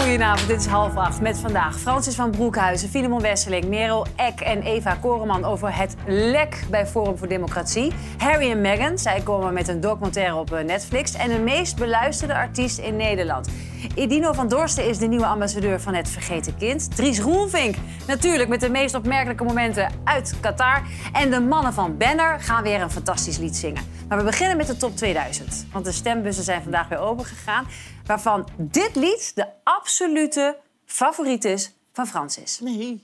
Goedenavond, dit is half acht met vandaag Francis van Broekhuizen, Filemon Wesseling, Merel Eck en Eva Koreman over het lek bij Forum voor Democratie. Harry en Meghan, zij komen met een documentaire op eh, Netflix. En de meest beluisterde artiest in Nederland. Edino van Dorsten is de nieuwe ambassadeur van het Vergeten Kind. Dries Roelvink, natuurlijk met de meest opmerkelijke momenten uit Qatar. En de mannen van Banner gaan weer een fantastisch lied zingen. Maar we beginnen met de top 2000. Want de stembussen zijn vandaag weer opengegaan. Waarvan dit lied de absolute favoriet is van Francis. Nee.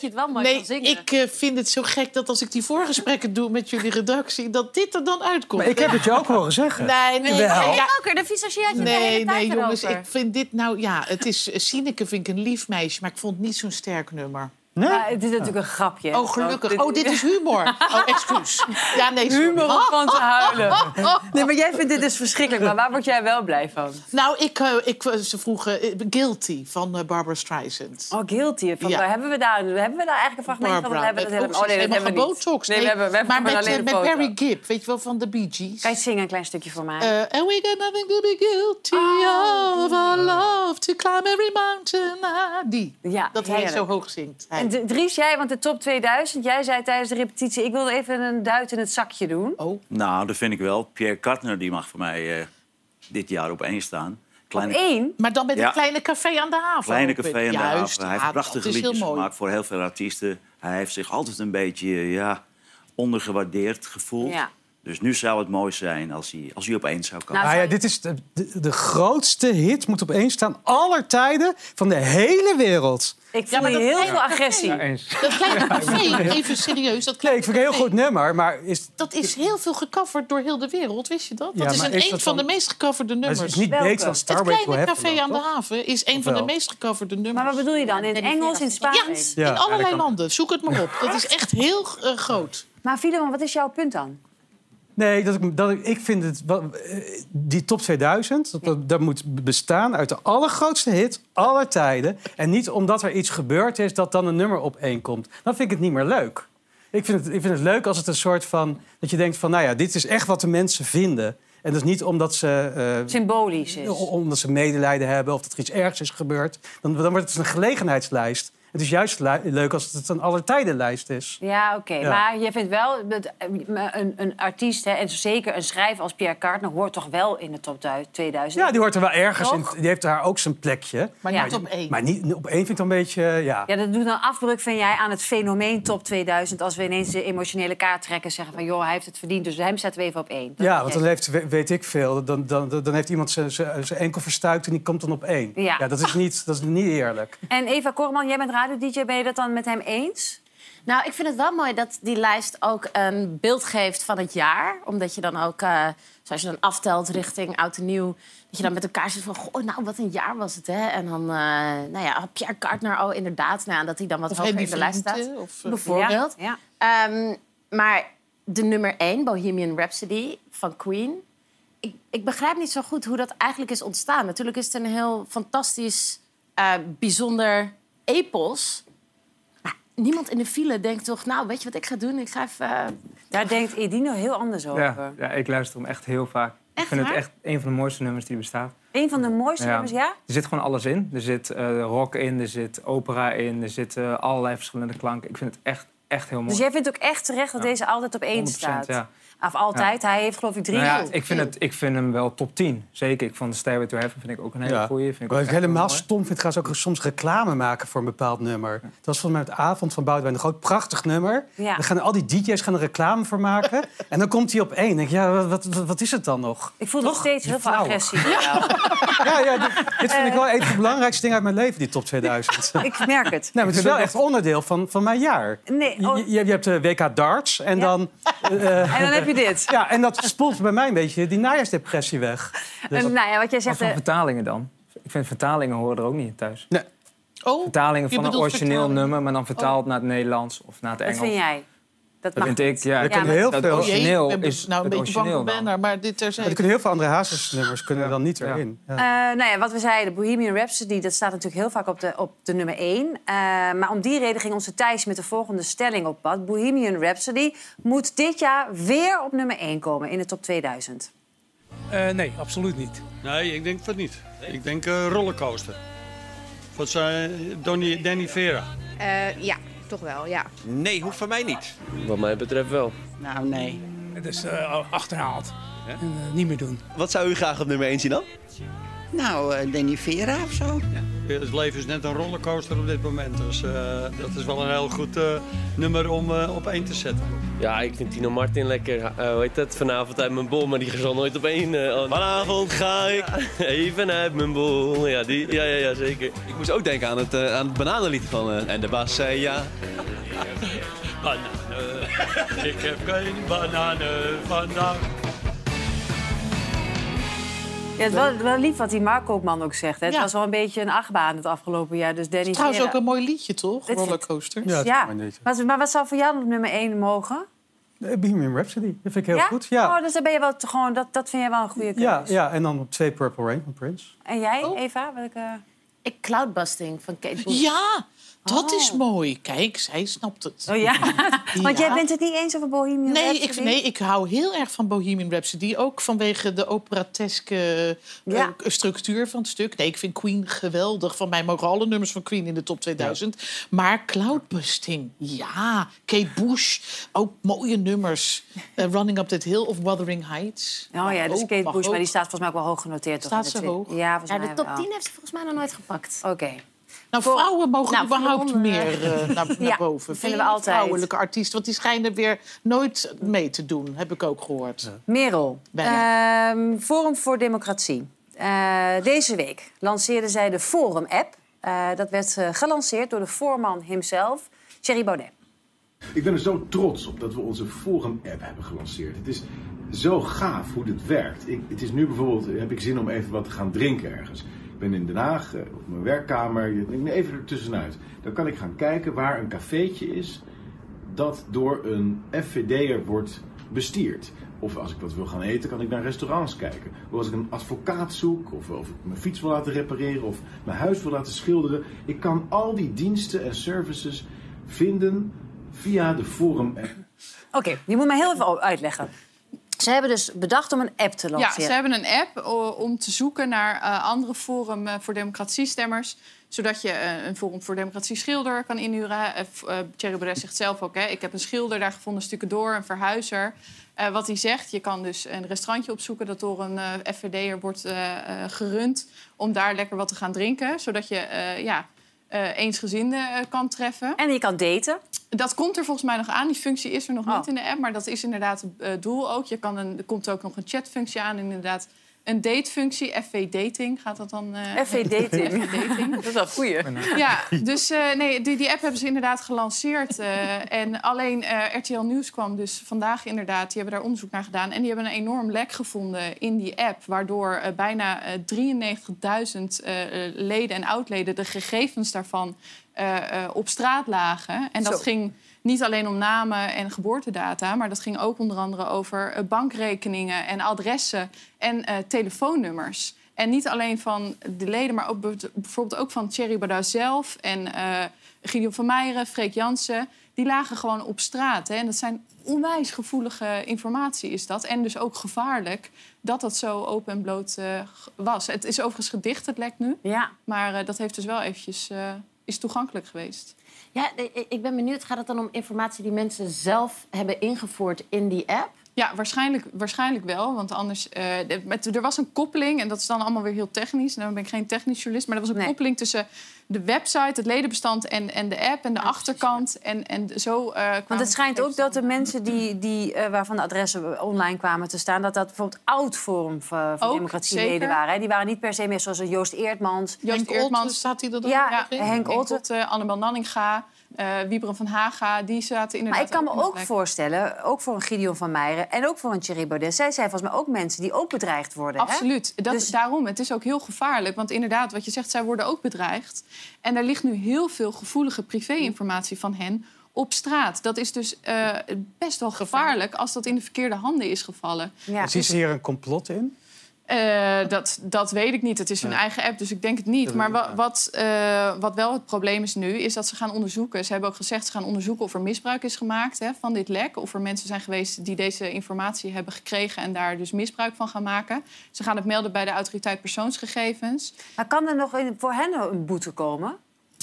Dat je het wel mooi Nee, kan zingen. ik eh, vind het zo gek dat als ik die voorgesprekken doe met jullie redactie, dat dit er dan uitkomt. Maar ik heb het je ook horen zeggen. Nee, nee, Wel. nee, ja, Welke? De visagiaat je de hele nee, tijd nee, jongens. erover. Ik vind dit nou, ja, het is. eh, Sineke vind ik een lief meisje, maar ik vond het niet zo'n sterk nummer. Nee? Maar het is natuurlijk een grapje. Oh, gelukkig. Oh, dit is humor. Oh, excuus. Ja, nee, sorry. Humor om van te huilen. Nee, maar jij vindt dit dus verschrikkelijk. Maar waar word jij wel blij van? Nou, ik, eh, ik, eh, ze vroegen eh, Guilty van Barbara Streisand. Oh, guilty. Van, Ja. hebben we daar, hebben we daar eigenlijk een fragment van? Barbara. Hebben we dat helemaal, oh, nee, dat helemaal hebben we niet. gebotox. Nee, we hebben, we hebben maar met, alleen de met. Barry Gibb, weet je wel, van de Bee Gees. Kan je zingen een klein stukje voor mij? Uh, and we got nothing to be guilty of our love to climb every mountain. Ah, die. ja, Dat hij zo hoog zingt. Hij. En Dries, jij, want de top 2000, jij zei tijdens de repetitie... ik wil even een duit in het zakje doen. Oh, Nou, dat vind ik wel. Pierre Kartner die mag voor mij eh, dit jaar op één staan. Op Kleine, één. maar dan met Ja. een kleine café aan de haven. kleine café aan de Juist, haven. Hij heeft ah, prachtige liedjes gemaakt voor heel veel artiesten. Hij heeft zich altijd een beetje ja, ondergewaardeerd gevoeld. Ja. Dus nu zou het mooi zijn als hij, als hij op één zou komen. Nou, Ah, ja, dit is de, de, de grootste hit, moet opeens staan, aller tijden van de hele wereld. Ik voel maar hier dat heel veel agressie. eens. Dat kleine café, even serieus. Dat Nee, ik vind het een heel goed nummer, maar is, Dat is heel veel gecoverd door heel de wereld, wist je dat? Dat Ja, is maar een, is een dat van dan- de meest gecoverde maar nummers. het is niet Welke? beter dan Het kleine café aan de haven is een van de meest gecoverde nummers. Maar wat bedoel je dan? In het Engels, in Ja, Spaans? Ja, in allerlei landen. Zoek het maar op. Dat is echt heel eh, groot. Maar Filemon, wat is jouw punt dan? Nee, dat ik, dat ik, ik vind het... eh, Die top 2000, dat, dat, dat moet bestaan uit de allergrootste hit aller tijden. En niet omdat er iets gebeurd is dat dan een nummer op één komt. Dan vind ik het niet meer leuk. Ik vind het, ik vind het leuk als het een soort van... Dat je denkt van, nou ja, dit is echt wat de mensen vinden. En dat is niet omdat ze... eh, Symbolisch is. omdat ze medelijden hebben of dat er iets ergs is gebeurd. Dan, dan wordt het een gelegenheidslijst. Het is juist leuk als het een allertijdenlijst is. Ja, oké. Ja. Maar je vindt wel, dat, eh, een, een artiest, hè, en zeker een schrijver als Pierre Kartner... hoort toch wel in de top 2000? Ja, die hoort er wel ergens in. Die heeft daar ook zijn plekje. Maar Ja. niet op één. Maar niet, op één vind ik dan een beetje... Ja. Ja, dat doet een afbreuk, vind jij, aan het fenomeen top 2000... als we ineens de emotionele kaart trekken en zeggen van... joh, hij heeft het verdiend, dus hem zetten we even op één. Dat Ja, want dan heeft, we- weet ik veel. Dan, dan, dan heeft iemand zijn- enkel verstuikt en die komt dan op één. Ja. dat, is niet, dat is niet eerlijk. En Eva Korman, jij bent radio-dj, ben je dat dan met hem eens? Nou, ik vind het wel mooi dat die lijst ook een beeld geeft van het jaar. Omdat je dan ook, eh, zoals je dan aftelt richting oud en nieuw... dat je dan met elkaar zit van, goh, nou, wat een jaar was het, hè? En dan, eh, nou ja, Pierre Kartner, oh, inderdaad. Nou, dat hij dan wat Of hoger in de lijst staat. Of, eh, Bijvoorbeeld. Ja. Ehm, maar de nummer 1, Bohemian Rhapsody van Queen... Ik, ik begrijp niet zo goed hoe dat eigenlijk is ontstaan. Natuurlijk is het een heel fantastisch, eh, bijzonder epos... Maar niemand in de file denkt toch, nou, weet je wat ik ga doen? Ik ga even... eh, Daar denkt Edino heel anders over. Ja, ja, ik luister hem echt heel vaak. Echt ik vind waar? het echt een van de mooiste nummers die er bestaat. Een van de mooiste Ja. nummers, ja? Er zit gewoon alles in. Er zit eh, rock in, er zit opera in, er zitten allerlei verschillende klanken. Ik vind het echt, echt heel mooi. Dus jij vindt ook echt terecht dat Ja. deze altijd op één 100%, staat? ja. Of altijd. Hij heeft geloof ik drie. Nou ja, ik, vind het, ik vind hem wel top 10. Zeker. Ik vond de Stairway to Heaven vind ik ook een hele Ja. goeie. Vind ik Wat ik helemaal stom vind, gaan ze ook soms reclame maken voor een bepaald nummer. Dat was volgens mij het avond van Boudewijn de Groot. Prachtig nummer. Ja. Dan gaan al die DJ's gaan er reclame voor maken. en dan komt hij op één. Denk ik, ja, wat, wat, wat is het dan nog? Ik voel nog steeds heel veel agressie. jou. Ja, ja, dit, dit vind ik wel een van de belangrijkste dingen uit mijn leven, die top 2000. nee, Ik merk het. maar het is wel echt onderdeel van, van mijn jaar. Nee, oh, je, je hebt de WK darts en Ja. dan... eh, en dan heb je dit. ja, en dat spoelt bij mij een beetje die najaarsdepressie weg. Dus- En, nou ja, wat jij zegt... van eh, vertalingen dan? Ik vind vertalingen horen er ook niet in thuis. Oh, Vertalingen Je van een origineel nummer, maar dan vertaald naar het Nederlands of naar het wat Engels. vind jij? Dat Dat vind ik, ja. Er heel dat veel, origineel Jee, ik ben is nou een beetje bang voor. Banner, maar dit er terzijde. kunnen heel veel andere Hazes-nummers kunnen dan niet erin. Ja. Eh, nou ja, wat we zeiden, Bohemian Rhapsody, dat staat natuurlijk heel vaak op de, op de nummer 1. maar om die reden ging onze Thijs met de volgende stelling op pad. Bohemian Rhapsody moet dit jaar weer op nummer 1 komen in de top 2000. Eh, nee, absoluut niet. Nee, ik denk van niet. Ik denk eh, rollercoaster. Wat zei Donny, Danny Vera? Eh, ja, toch wel, ja. Nee, hoeft van mij niet. Wat mij betreft wel. Nou, nee. Het is eh, achterhaald. En, eh, niet meer doen. Wat zou u graag op nummer 1 zien dan? Nou, uh, Danny Vera of zo. Het leven is net een rollercoaster op dit moment. Dus eh, dat is wel een heel goed eh, nummer om eh, op één te zetten. Ja, ik vind Tino Martin lekker. Eh, hoe heet dat? Vanavond uit mijn bol, maar die zal nooit op één. eh, Vanavond ga ik even uit mijn bol. Ja, die, ja, ja, ja, zeker. Ik moest ook denken aan het, eh, aan het bananenlied van... eh, en de baas zei ja. Bananen, ik heb geen bananen vandaag. Ja, het is wel, wel lief wat die Mark Koopman ook zegt. Hè. Het Ja. was wel een beetje een achtbaan het afgelopen jaar. Dus Danny Trouwens Vera- ook een mooi liedje, toch? Dit- Rollercoaster. Ja, het maar, maar wat zou voor jou op nummer 1 mogen? Eh, Bohemian Rhapsody, dat vind ik heel ja? goed. Ja. Oh, dus dan ben je wel te- gewoon, dat, dat vind jij wel een goede keuze. ja, ja, en dan op twee Purple Rain van Prince. En jij, Oh. Eva? Welke... Ik cloudbusting van Kate Bush. Ja, dat Oh. is mooi. Kijk, zij snapt het. Oh ja? Want jij bent het niet eens over Bohemian Nee, Rhapsody? ik, nee, ik hou heel erg van Bohemian Rhapsody. Ook vanwege de operateske eh, Ja. structuur van het stuk. Nee, ik vind Queen geweldig. Van mij mogen alle nummers van Queen in de top 2000. Maar Cloudbusting, ja. Kate Bush, ook mooie nummers. Eh, Running Up That Hill of Wuthering Heights. Oh ja, dus Ook, Kate Bush, maar die staat volgens mij ook wel hoog genoteerd. toch, Staat ze hoog? Ja, volgens Ja, mij de top wel. 10 heeft ze volgens mij nog nooit gepakt. Oké. Nou, vrouwen mogen Nou, überhaupt meer eh, naar, naar Ja, boven. vinden we altijd. Vrouwelijke artiesten, want die schijnen weer nooit mee te doen. Heb ik ook gehoord. Merel, Bijna. ehm, Forum voor Democratie. Eh, deze week lanceerde zij de Forum-app. Eh, dat werd eh, gelanceerd door de voorman himself, Thierry Baudet. Ik ben er zo trots op dat we onze Forum-app hebben gelanceerd. Het is zo gaaf hoe dit werkt. Ik, het is nu bijvoorbeeld, heb ik zin om even wat te gaan drinken ergens. Ik ben in Den Haag, eh, op mijn werkkamer, ik denk even er tussenuit. Dan kan ik gaan kijken waar een cafeetje is dat door een FVD'er wordt bestierd. Of als ik wat wil gaan eten, kan ik naar restaurants kijken. Of als ik een advocaat zoek, of, of ik mijn fiets wil laten repareren, of mijn huis wil laten schilderen. Ik kan al die diensten en services vinden via de Forum-app. Oké, die moet mij heel even uitleggen. Ze hebben dus bedacht om een app te Ja, lanceren. ze hebben een app o- om te zoeken naar eh, andere Forum eh, voor Democratie-stemmers. Zodat je eh, een Forum voor Democratie schilder kan inhuren. Eh, eh, Thierry Baudet zegt zelf ook, hè, ik heb een schilder daar gevonden, stukken door, een verhuizer. Eh, wat hij zegt, je kan dus een restaurantje opzoeken dat door een eh FVD'er wordt eh, eh, gerund. Om daar lekker wat te gaan drinken. Zodat je eh, ja, eh eensgezinden eh, kan treffen. En je kan daten. Dat komt er volgens mij nog aan. Die functie is er nog Oh. niet in de app, maar dat is inderdaad het eh, doel ook. Je kan een, er komt ook nog een chatfunctie aan, inderdaad. Een datefunctie, FV Dating gaat dat dan. eh, FV Dating. FV Dating. Dat is wel goeie. Ja, dus eh, nee, die, die app hebben ze inderdaad gelanceerd. eh, en alleen RTL Nieuws kwam dus vandaag inderdaad. Die hebben daar onderzoek naar gedaan. En die hebben een enorm lek gevonden in die app. Waardoor bijna eh, 93.000 eh, leden en oudleden de gegevens daarvan op straat lagen. En dat Zo. ging niet alleen om namen en geboortedata, maar dat ging ook onder andere over eh, bankrekeningen en adressen en eh, telefoonnummers. En niet alleen van de leden, maar ook be- bijvoorbeeld ook van Thierry Baudet zelf en eh Gideon van Meijeren, Freek Jansen. Die lagen gewoon op straat. Hè? En dat zijn onwijs gevoelige informatie is dat. En dus ook gevaarlijk dat dat zo open en bloot eh, was. Het is overigens gedicht, het lek nu. Ja. Maar eh, dat heeft dus wel eventjes... eh, is toegankelijk geweest. Ja, ik- ben benieuwd. Gaat het dan om informatie die mensen zelf hebben ingevoerd in die app? Ja, waarschijnlijk, waarschijnlijk wel. Want anders. eh, met, er was een koppeling, en dat is dan allemaal weer heel technisch. Nou ben ik geen technisch journalist, maar er was een Nee. koppeling tussen de website, het ledenbestand en, en de app en de achterkant. En, en zo. eh, Want het schijnt ook dat de mensen die, die, eh, waarvan de adressen online kwamen te staan... dat dat bijvoorbeeld oud voor Ook, Democratie-leden zeker. waren. Hè? Die waren niet per se meer zoals een Joost Eertmans. Joost Henk Eertmans. Staat hij er dan Ja? Henk Olte. Otte, Annabel Nanninga, eh Wieberen van Haga, die zaten inderdaad. Maar ik kan me ook plek. voorstellen, ook voor een Gideon van Meijeren... en ook voor een Thierry Baudet... zij zijn volgens mij ook mensen die ook bedreigd worden. hè? Absoluut. Dat, Dus- Daarom, het is ook heel gevaarlijk. Want inderdaad, wat je zegt, zij worden ook bedreigd. En er ligt nu heel veel gevoelige privé-informatie van hen op straat. Dat is dus eh, best wel gevaarlijk als dat in de verkeerde handen is gevallen. Zie je hier een complot in? Eh, dat, dat weet ik niet. Het is hun Ja. eigen app, dus ik denk het niet. Maar wa- wat, eh, wat wel het probleem is nu, is dat ze gaan onderzoeken. Ze hebben ook gezegd, ze gaan onderzoeken of er misbruik is gemaakt hè, van dit lek. Of er mensen zijn geweest die deze informatie hebben gekregen en daar dus misbruik van gaan maken. Ze gaan het melden bij de autoriteit persoonsgegevens. Maar kan er nog een- voor hen een boete komen?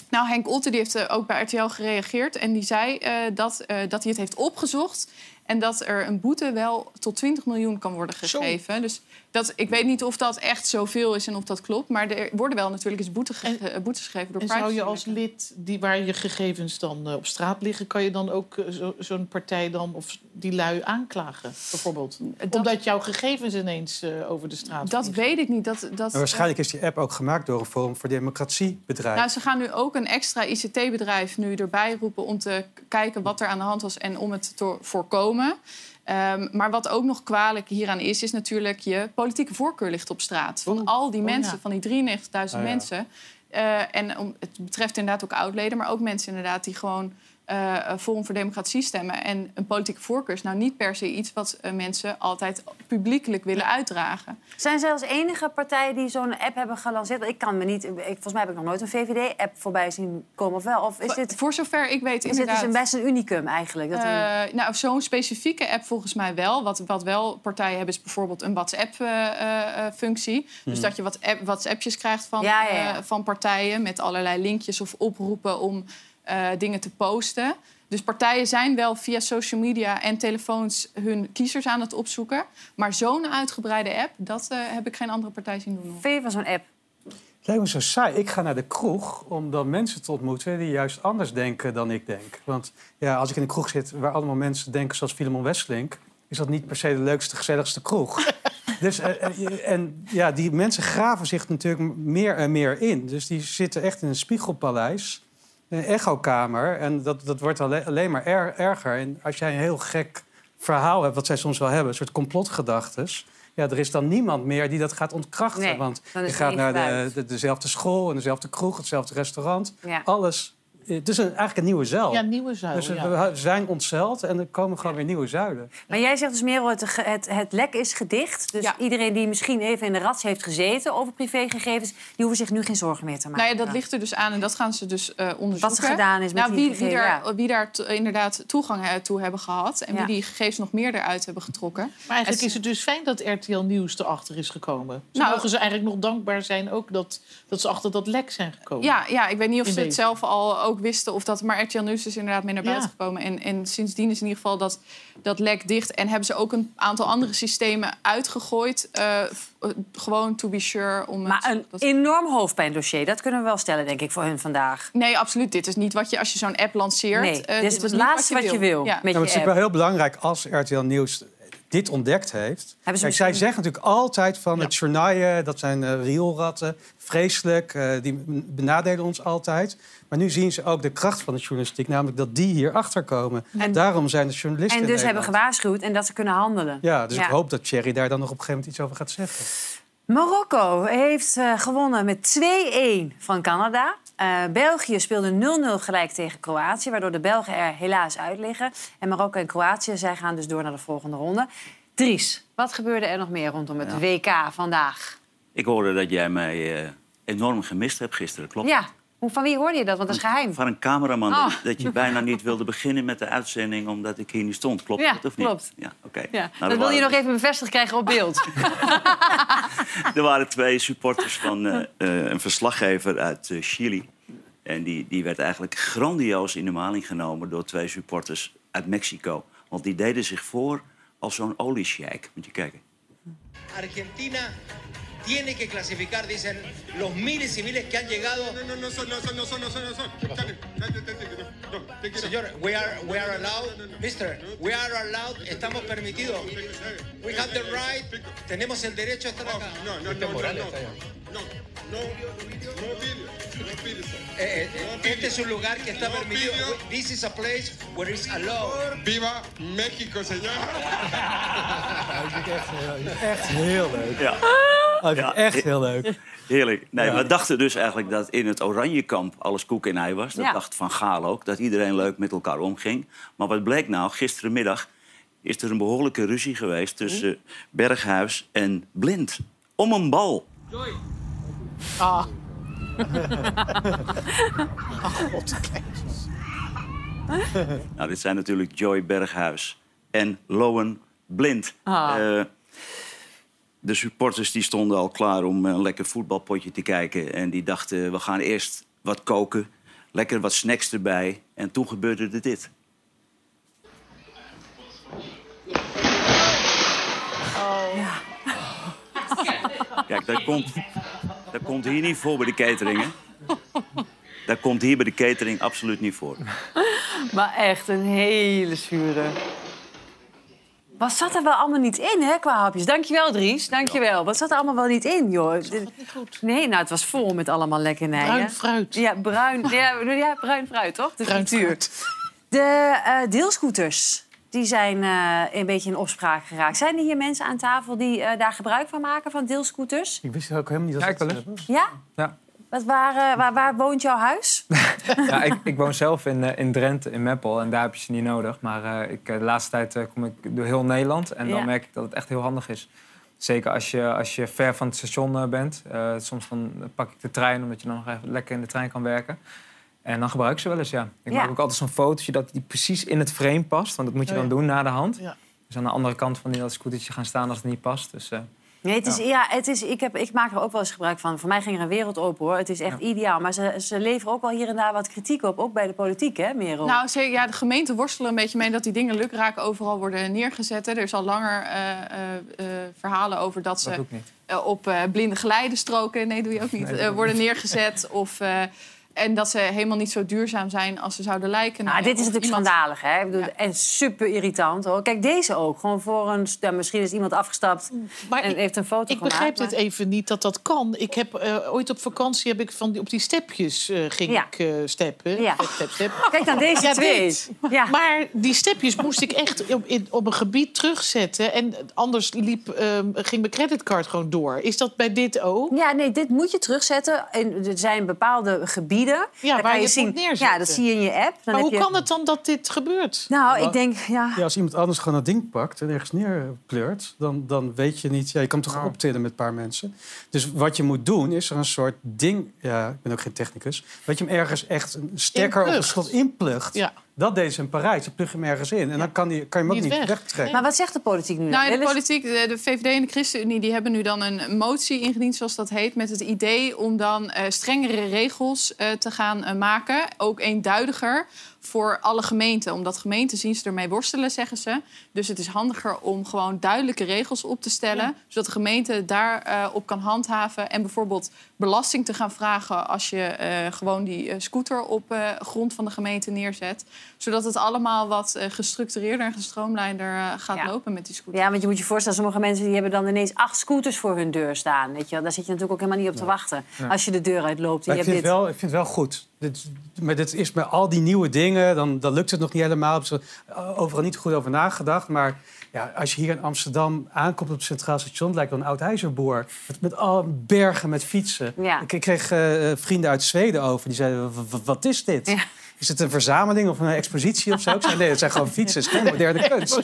Nou, Henk Otte die heeft eh, ook bij RTL gereageerd. En die zei eh, dat, eh, dat hij het heeft opgezocht. En dat er een boete wel tot 20 miljoen kan worden gegeven. Dus dat, ik weet niet of dat echt zoveel is en of dat klopt. Maar er worden wel natuurlijk eens boete ge- eh, boetes gegeven door En zou je als lid die, waar je gegevens dan eh, op straat liggen... kan je dan ook eh, zo- zo'n partij dan of die lui aanklagen, bijvoorbeeld? Omdat jouw gegevens ineens eh, over de straat Dat weet ik niet. Dat, dat, En waarschijnlijk is die app ook gemaakt door een Forum voor Democratie bedrijf. Nou, ze gaan nu ook een extra ICT-bedrijf nu erbij roepen om te kijken wat er aan de hand was en om het te voorkomen. Ehm, maar wat ook nog kwalijk hieraan is, is natuurlijk je politieke voorkeur ligt op straat. Van al die Oh, mensen, van die 93.000 Oh, ja. mensen. Eh, en om, het betreft inderdaad ook oudleden, maar ook mensen inderdaad die gewoon eh Forum voor Democratie stemmen. En een politieke voorkeur is nou niet per se iets wat eh, mensen altijd publiekelijk willen uitdragen. Zijn zij als enige partij die zo'n app hebben gelanceerd? Want Ik kan me niet... Ik, volgens mij heb ik nog nooit een VVD-app voorbij zien komen. Of wel? Of is dit, Voor zover ik weet, is dit dus een, best een unicum eigenlijk? Dat Eh, nou, zo'n specifieke app volgens mij wel. Wat, wat wel partijen hebben is bijvoorbeeld een WhatsApp-functie. dus Mhm. dat je wat app, WhatsAppjes krijgt van, Ja, ja, ja. van partijen... met allerlei linkjes of oproepen om eh, dingen te posten. Dus partijen zijn wel via social media en telefoons hun kiezers aan het opzoeken. Maar zo'n uitgebreide app, dat eh, heb ik geen andere partij zien doen. Vind je van zo'n app? Het lijkt me zo saai. Ik ga naar de kroeg om dan mensen te ontmoeten die juist anders denken dan ik denk. Want ja, als ik in een kroeg zit waar allemaal mensen denken zoals Filemon Wesselink... is dat niet per se de leukste, gezelligste kroeg. dus, eh, en ja, die mensen graven zich natuurlijk meer en meer in. Dus die zitten echt in een spiegelpaleis, een echokamer. En dat, dat wordt alle- alleen maar er- erger. En als jij een heel gek verhaal hebt, wat zij soms wel hebben... een soort complotgedachtes... Ja, er is dan niemand meer die dat gaat ontkrachten. Nee, want je gaat naar de, dezelfde school en dezelfde kroeg, hetzelfde restaurant. Ja. Alles. Het is een, eigenlijk een nieuwe zuil. Ja, nieuwe zuil, Dus ja. we zijn ontzeild en er komen gewoon weer nieuwe zuilen. Maar jij zegt dus, Merel, het, het, het lek is gedicht. Dus iedereen die misschien even in de rats heeft gezeten over privégegevens... die hoeven zich nu geen zorgen meer te maken. Nou ja, dat ligt er dus aan en dat gaan ze dus eh, onderzoeken. Wat er gedaan is met nou, die wie, wie gegevens, daar, wie daar inderdaad toegang eh, toe hebben gehad... en Ja. wie die gegevens nog meer eruit hebben getrokken. Maar eigenlijk En is het dus fijn dat RTL Nieuws erachter is gekomen. Ze Nou- mogen ze eigenlijk nog dankbaar zijn ook dat, dat ze achter dat lek zijn gekomen. Ja, ja, ik weet niet of ze het zelf al ook wisten. Of dat, maar RTL Nieuws is inderdaad mee naar buiten Ja. gekomen. En, en sindsdien is in ieder geval dat, dat lek dicht. En hebben ze ook een aantal andere systemen uitgegooid. eh, eh, gewoon to be sure. Om Maar het- een dat- enorm hoofdpijndossier, dat kunnen we wel stellen, denk ik, voor hun vandaag. Nee, absoluut. Dit is niet wat je als je zo'n app lanceert. Nee, eh, dit is het laatste wat je wil. Ja. Met Ja, maar het is natuurlijk wel heel belangrijk als RTL Nieuws dit ontdekt heeft. zij zeggen natuurlijk altijd van het journaaien, dat zijn eh, rioolratten, vreselijk, eh, die benadelen ons altijd. Maar nu zien ze ook de kracht van de journalistiek, namelijk dat die hier achter komen. En- Daarom zijn de journalisten En dus hebben gewaarschuwd en dat ze kunnen handelen. Ja, dus ik hoop dat Thierry daar dan nog op een gegeven moment iets over gaat zeggen. Marokko heeft eh, gewonnen met 2-1 van Canada. Eh, België speelde 0-0 gelijk tegen Kroatië, waardoor de Belgen er helaas uit liggen. En Marokko en Kroatië, zij gaan dus door naar de volgende ronde. Dries, wat gebeurde er nog meer rondom het WK vandaag? Ik hoorde dat jij mij eh, enorm gemist hebt gisteren, klopt? Ja, van wie hoorde je dat? Want dat is geheim. Van een cameraman Oh. dat, dat je bijna niet wilde beginnen met de uitzending omdat ik hier niet stond. Klopt Ja, dat of niet? klopt. Ja, oké. Ja, Nou, dat wil je nog even bevestigd krijgen op beeld. Er waren twee supporters van eh, eh, een verslaggever uit eh, Chili. En die, die werd eigenlijk grandioos in de maling genomen door twee supporters uit Mexico. Want die deden zich voor als zo'n oliesjeik. Moet je kijken. Argentina tiene que clasificar, dicen los miles y miles que han llegado. No, no, no son, no son, no son, no son, no son. Señor, we are, we are allowed, mister, we are allowed, estamos permitidos. We have the right, tenemos el derecho a estar acá. No, no, no, no, Eh, eh, este es un lugar que está permitido. This is a place where it's allowed. Viva México, señor. Echt heel leuk. Ja. Vind ik echt heel leuk. Heerlijk. Nee, Ja. We dachten dus eigenlijk dat in het Oranjekamp alles koek en ei was. Dat Ja. dacht Van Gaal ook, dat iedereen leuk met elkaar omging. Maar wat bleek nou? Gisterenmiddag is er een behoorlijke ruzie geweest... tussen Berghuis en Blind. Om een bal. Ah. Ach, god. Nou, dit zijn natuurlijk Joy Berghuis en Lowen Blind. Ah. Eh, de supporters die stonden al klaar om een lekker voetbalpotje te kijken. En die dachten, we gaan eerst wat koken, lekker wat snacks erbij. En toen gebeurde er dit. Kijk, dat komt, dat komt hier niet voor bij de catering, hè? Dat komt hier bij de catering absoluut niet voor. Maar echt een hele zure. Wat zat er wel allemaal niet in, hè, qua hapjes? Dankjewel, Dries. Dankjewel. Wat zat er allemaal wel niet in, joh? Nee, nou, het was vol met allemaal lekkernijen. Bruin fruit. Ja, bruin, ja, ja, bruin fruit, toch? De Bruin frituur. De eh, deelscooters, die zijn eh, een beetje in opspraak geraakt. Zijn er hier mensen aan tafel die eh, daar gebruik van maken, van deelscooters? Ik wist ook helemaal niet dat Ja, ik het wel. Ja? Ja. Wat, waar, eh, waar, waar woont jouw huis? Ja, ik, ik woon zelf in, eh, in Drenthe, in Meppel. En daar heb je ze niet nodig. Maar eh, ik, de laatste tijd eh, kom ik door heel Nederland. En dan Ja. merk ik dat het echt heel handig is. Zeker als je, als je ver van het station bent. Eh, soms dan pak ik de trein, omdat je dan nog even lekker in de trein kan werken. En dan gebruik ik ze wel eens, ja. Ik Ja. maak ook altijd zo'n fotootje dat die precies in het frame past. Want dat moet je Oh, dan doen na de hand. Ja. Dus aan de andere kant van die dat scootertje gaan staan als het niet past. Dus, eh, Nee, het is, ja. het is, ik, heb, ik maak er ook wel eens gebruik van. Voor mij ging er een wereld open, hoor. Het is echt ideaal. Maar ze, ze leveren ook wel hier en daar wat kritiek op. Ook bij de politiek, hè, Merel? Nou, zeker, ja, de gemeenten worstelen een beetje mee dat die dingen lukraak overal worden neergezet. hè. Er is al langer eh, eh, eh, verhalen over dat ze dat op eh, blinde geleidestroken, nee, doe je ook niet, Nee, eh, worden niet. neergezet. Of, eh, en dat ze helemaal niet zo duurzaam zijn als ze zouden lijken. Nou, Nou, dit is natuurlijk iemand- schandalig, hè? Ik bedoel, En super irritant, hoor. Kijk, deze ook. Gewoon voor een... Ja, misschien is iemand afgestapt Maar en ik- heeft een foto Ik gemaakt. begrijp maar- dit even niet dat dat kan. Ik heb eh, ooit op vakantie heb ik van die, op die stepjes eh, ging Ja. ik eh, steppen. Ja. Step, step, step. Kijk dan deze Ja, twee. dit. Ja. Maar die stepjes moest ik echt op, in, op een gebied terugzetten. En anders liep, ehm, ging mijn creditcard gewoon door. Is dat bij dit ook? Ja, nee, dit moet je terugzetten. En er zijn bepaalde gebieden. Ja, Daar waar kan je zien. neerzetten. Ja, dat zie je in je app. Dan maar heb hoe je... kan het dan dat dit gebeurt? Nou, Maar- ik denk, ja... Ja, als iemand anders gewoon dat ding pakt en ergens neerpleurt, dan, dan weet je niet... Ja, je kan toch optillen met een paar mensen. Dus wat je moet doen, is er een soort ding... Ja, ik ben ook geen technicus. Dat je hem ergens echt een stekker of een slot inplugt. Ja. Dat deed ze in Parijs. Dan plug je hem ergens in. En dan kan, die, kan je hem ook Niet niet, weg. wegtrekken. Maar wat zegt de politiek nu? Nou, de ze- politiek, de, de VVD en de ChristenUnie, die hebben nu dan een motie ingediend, zoals dat heet, met het idee om dan eh, strengere regels eh, te gaan eh, maken, ook eenduidiger voor alle gemeenten. Omdat gemeenten zien ze ermee worstelen, zeggen ze. Dus het is handiger om gewoon duidelijke regels op te stellen, zodat de gemeente daarop op kan handhaven en bijvoorbeeld belasting te gaan vragen als je eh, gewoon die eh, scooter op eh, grond van de gemeente neerzet, zodat het allemaal wat eh, gestructureerder en gestroomlijnder eh, gaat Ja. lopen met die scooter. Ja, want je moet je voorstellen, sommige mensen die hebben dan ineens acht scooters voor hun deur staan. Weet je? wel. Daar zit je natuurlijk ook helemaal niet op te wachten. Ja. Als je de deur uitloopt. en Maar je ik, hebt vind dit. wel, ik vind het wel goed. Dit, maar dit is met al die nieuwe dingen, dan, dan lukt het nog niet helemaal. Ze overal niet goed over nagedacht. Maar ja, als je hier in Amsterdam aankomt op het Centraal Station... het lijkt wel een oud ijzerboer. Met, met al bergen met fietsen. Ja. Ik, ik kreeg eh, vrienden uit Zweden over. Die zeiden, "W- w- wat is dit? Ja. Is het een verzameling of een expositie of zo? Ik zei, nee, het zijn gewoon fietsen. Het is geen moderne kunst.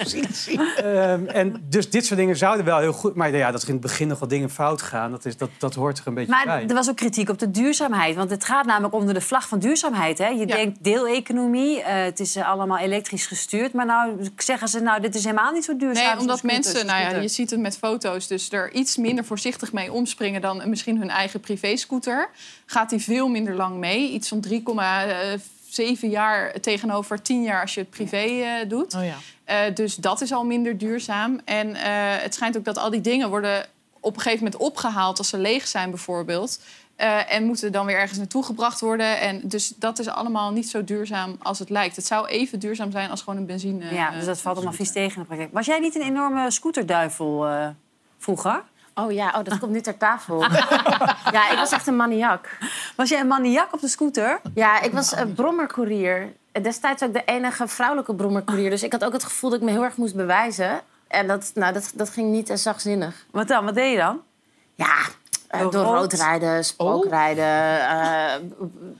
Ehm, en dus dit soort dingen zouden wel heel goed... Maar ja, dat er in het begin nog wat dingen fout gaan... dat, is, dat, dat hoort er een beetje Maar bij. er was ook kritiek op de duurzaamheid. Want het gaat namelijk onder de vlag van duurzaamheid. Hè? Je denkt deeleconomie, eh, het is eh, allemaal elektrisch gestuurd. Maar nou zeggen ze, nou, dit is helemaal niet zo duurzaam. Nee, omdat scooter, mensen, nou ja, scooter. je ziet het met foto's, dus er iets minder voorzichtig mee omspringen dan misschien hun eigen privéscooter. Gaat die veel minder lang mee. Iets van 3,7 jaar tegenover 10 jaar als je het privé eh, doet. Oh ja. Eh, dus dat is al minder duurzaam. En eh, het schijnt ook dat al die dingen worden op een gegeven moment opgehaald als ze leeg zijn bijvoorbeeld. Eh, en moeten dan weer ergens naartoe gebracht worden. En dus dat is allemaal niet zo duurzaam als het lijkt. Het zou even duurzaam zijn als gewoon een benzine. Ja, dus dat valt allemaal vies tegen in de praktijk. Was jij niet een enorme scooterduivel eh, vroeger? Oh ja, oh, dat komt nu ter tafel. ja, ik was echt een maniak. Was jij een maniak op de scooter? Ja, ik was een brommercourier. Destijds ook de enige vrouwelijke brommercourier. Dus ik had ook het gevoel dat ik me heel erg moest bewijzen. En dat, nou, dat, dat ging niet en zachtzinnig. Wat dan? Wat deed je dan? Ja, eh, Door door rood? rood rijden, spookrijden, eh,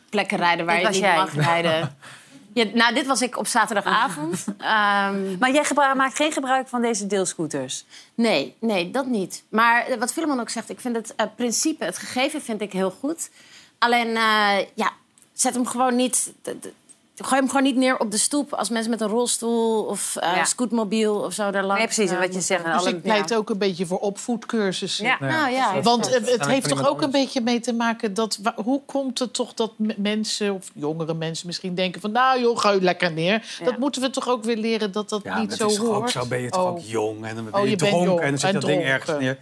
plekken rijden waar Dit je niet jij. mag rijden. Ja, nou, dit was ik op zaterdagavond. Ehm, Maar jij gebruik- maakt geen gebruik van deze deelscooters? Nee, nee, dat niet. Maar eh, wat Filemon ook zegt, ik vind het eh, principe, het gegeven vind ik heel goed. Alleen, eh, ja, zet hem gewoon niet... Gooi hem gewoon niet neer op de stoep als mensen met een rolstoel of eh Ja. scootmobiel of zo daar langs. Nee, precies, wat je zegt. Dus alle- ik pleit ook een beetje voor opvoedcursussen. Ja. Nou ja, Want het heeft toch ook een beetje mee te maken dat... Hoe komt het toch dat mensen, of jongere mensen misschien denken van... nou joh, ga je lekker neer. Dat moeten we toch ook weer leren dat dat Ja, niet dat zo is toch ook hoort. zo. Ben je toch Oh. ook jong en dan ben Oh, je, je bent dronken jong en dan zit dat ding ergens neer.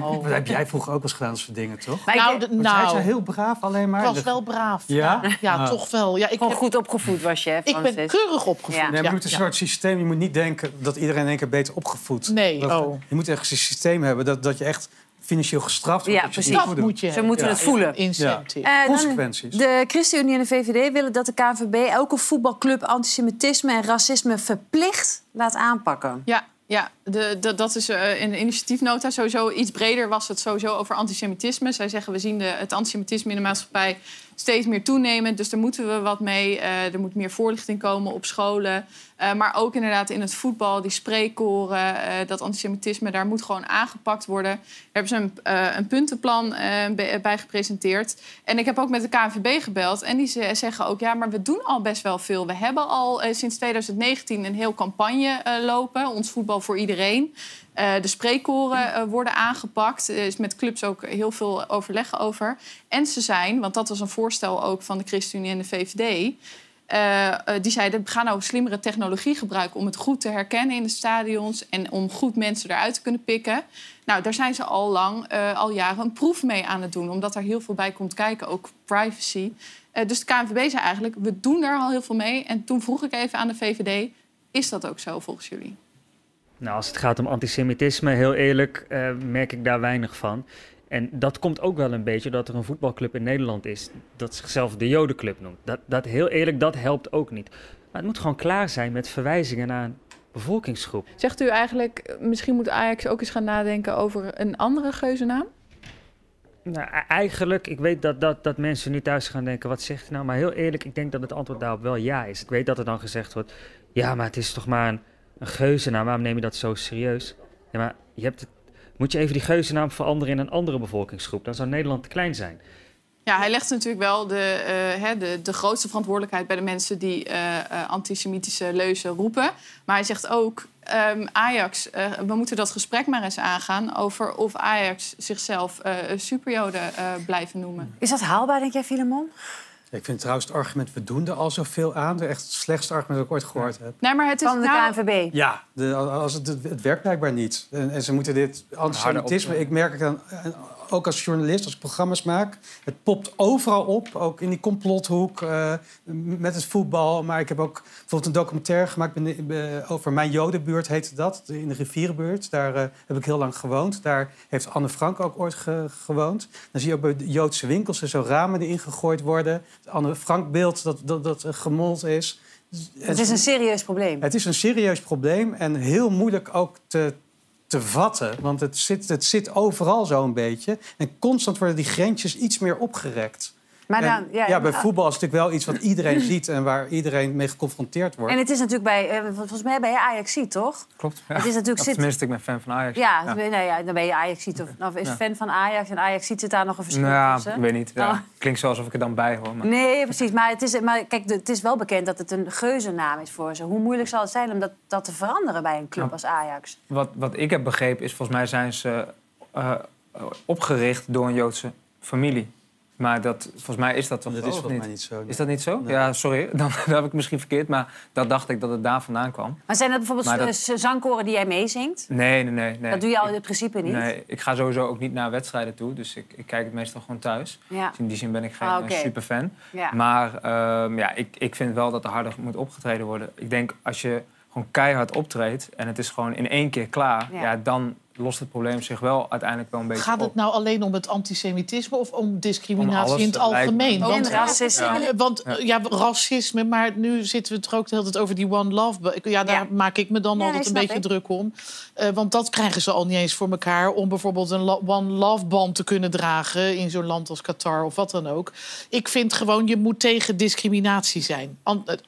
Oh. Dat heb jij vroeger ook wel eens gedaan, dat soort dingen, toch? Nou, Want jij nou, zo heel braaf alleen maar. ik was wel braaf. Ja? Ja, Ah. toch wel. Ja, ik, Gewoon heb- goed opgevoed was je, hè, ik ben Francis? keurig opgevoed. Ja. Nee, maar je moet een ja. soort systeem. Je moet niet denken dat iedereen in één keer beter opgevoed Nee, Dat- oh. Je moet echt een systeem hebben dat, dat je echt financieel gestraft wordt. Ja, precies. Dat moet je Ze moeten Ja, het voelen. Incentive. Eh, dan- Consequenties. De ChristenUnie en de VVD willen dat de KNVB elke voetbalclub antisemitisme en racisme verplicht laat aanpakken. Ja, ja de, de- dat is eh, in de initiatiefnota sowieso iets breder was het sowieso over antisemitisme. Zij zeggen we zien de, het antisemitisme in de maatschappij steeds meer toenemen. Dus daar moeten we wat mee. Eh, er moet meer voorlichting komen op scholen. Eh, maar ook inderdaad in het voetbal, die spreekkoren, eh, dat antisemitisme, daar moet gewoon aangepakt worden. Daar hebben ze een, een puntenplan bij gepresenteerd. En ik heb ook met de KNVB gebeld. En die ze- zeggen ook, ja, maar we doen al best wel veel. We hebben al sinds 2019 een heel campagne lopen. Ons voetbal voor iedereen. Eh, de spreekkoren eh, worden aangepakt. Er is met clubs ook heel veel overleg over. En ze zijn, want dat was een voorstel ook van de ChristenUnie en de VVD... eh, die zeiden, ga nou slimmere technologie gebruiken... om het goed te herkennen in de stadions... en om goed mensen eruit te kunnen pikken. Nou, daar zijn ze al lang, al jaren een proef mee aan het doen... omdat er heel veel bij komt kijken, ook privacy. Dus de KNVB zei eigenlijk, we doen daar al heel veel mee. En toen vroeg ik even aan de VVD, is dat ook zo volgens jullie? Nou, als het gaat om antisemitisme, heel eerlijk, eh, merk ik daar weinig van. En dat komt ook wel een beetje dat er een voetbalclub in Nederland is dat zichzelf de Jodenclub noemt. Dat, dat heel eerlijk, dat helpt ook niet. Maar het moet gewoon klaar zijn met verwijzingen naar een bevolkingsgroep. Zegt u eigenlijk, misschien moet Ajax ook eens gaan nadenken over een andere geuzennaam? Nou, e- eigenlijk, ik weet dat, dat, dat mensen nu thuis gaan denken, wat zegt hij nou? Maar heel eerlijk, ik denk dat het antwoord daarop wel ja is. Ik weet dat er dan gezegd wordt, ja, maar het is toch maar een, een geuzennaam, waarom neem je dat zo serieus? Ja, maar je hebt het, moet je even die geuzennaam veranderen in een andere bevolkingsgroep? Dan zou Nederland te klein zijn. Ja, hij legt natuurlijk wel de, eh, hè, de, de grootste verantwoordelijkheid bij de mensen die eh, eh, antisemitische leuzen roepen. Maar hij zegt ook, ehm, Ajax, eh, we moeten dat gesprek maar eens aangaan over of Ajax zichzelf eh superjoden eh, blijven noemen. Is dat haalbaar, denk jij, Filemon? Ik vind trouwens het argument, we doen er al zoveel aan. Echt het slechtste argument dat ik ooit gehoord heb. Nee, maar het is Van de nou- KNVB? Ja, de, als het, het werkt blijkbaar niet. En, en ze moeten dit antisemitisme... Ik merk het dan, en ook als journalist, als ik programma's maak... het popt overal op, ook in die complothoek eh, met het voetbal. Maar ik heb ook bijvoorbeeld een documentaire gemaakt... over mijn jodenbuurt, heette dat, in de rivierenbuurt. Daar eh, heb ik heel lang gewoond. Daar heeft Anne Frank ook ooit ge- gewoond. Dan zie je ook bij de Joodse winkels er zo ramen die ingegooid worden. Het Anne Frank beeld dat, dat, dat gemold is. Het is een serieus probleem. Het is een serieus probleem en heel moeilijk ook te, te vatten. Want het zit, het zit overal zo'n beetje. En constant worden die grensjes iets meer opgerekt. Maar En ja, ja, bij ah. voetbal is het natuurlijk wel iets wat iedereen ziet... en waar iedereen mee geconfronteerd wordt. En het is natuurlijk bij, eh, volgens mij ben je Ajax toch? Klopt. Het is natuurlijk zit- Tenminste, ik ben fan van Ajax. Ja, dan ben je- nou ja, dan ben je Ajax of, of is Ja. fan van Ajax en Ajax zit daar nog een verschil Nou, tussen? ik weet niet. Ja. Oh. Klinkt zo alsof ik er dan bij hoor. Maar... Nee, precies. Maar, het is, maar kijk, de- het is wel bekend dat het een geuzennaam is voor ze. Hoe moeilijk zal het zijn om dat, dat te veranderen bij een club Ja. als Ajax? Wat, wat ik heb begrepen is, volgens mij zijn ze eh, opgericht door een Joodse familie. Maar dat, volgens mij is dat toch Dat is volgens mij niet zo, nee. Is dat niet zo? Nee. Ja, sorry. Dan, dan heb ik misschien verkeerd. Maar dat dacht ik dat het daar vandaan kwam. Maar zijn dat bijvoorbeeld Maar dat- zangkoren die jij meezingt? Nee, nee, nee. nee. Dat doe je al in principe niet? Nee, ik ga sowieso ook niet naar wedstrijden toe. Dus ik, ik kijk het meestal gewoon thuis. Ja. Dus in die zin ben ik geen Ah, superfan. Ja. Maar ehm, ja, ik, ik vind wel dat er harder moet opgetreden worden. Ik denk als je gewoon keihard optreedt en het is gewoon in één keer klaar, Ja. ja. dan lost het probleem zich wel uiteindelijk wel een beetje Gaat op. het nou alleen om het antisemitisme of om discriminatie Om in het algemeen? En Want, racisme. Ja. Want Ja. eh, ja, racisme, maar nu zitten we het er ook de hele tijd over die One Love. Ja, daar Ja. maak ik me dan Ja, altijd een beetje ik. druk om. Eh, want dat krijgen ze al niet eens voor elkaar om bijvoorbeeld een lo- One Love band te kunnen dragen in zo'n land als Qatar of wat dan ook. Ik vind gewoon, je moet tegen discriminatie zijn.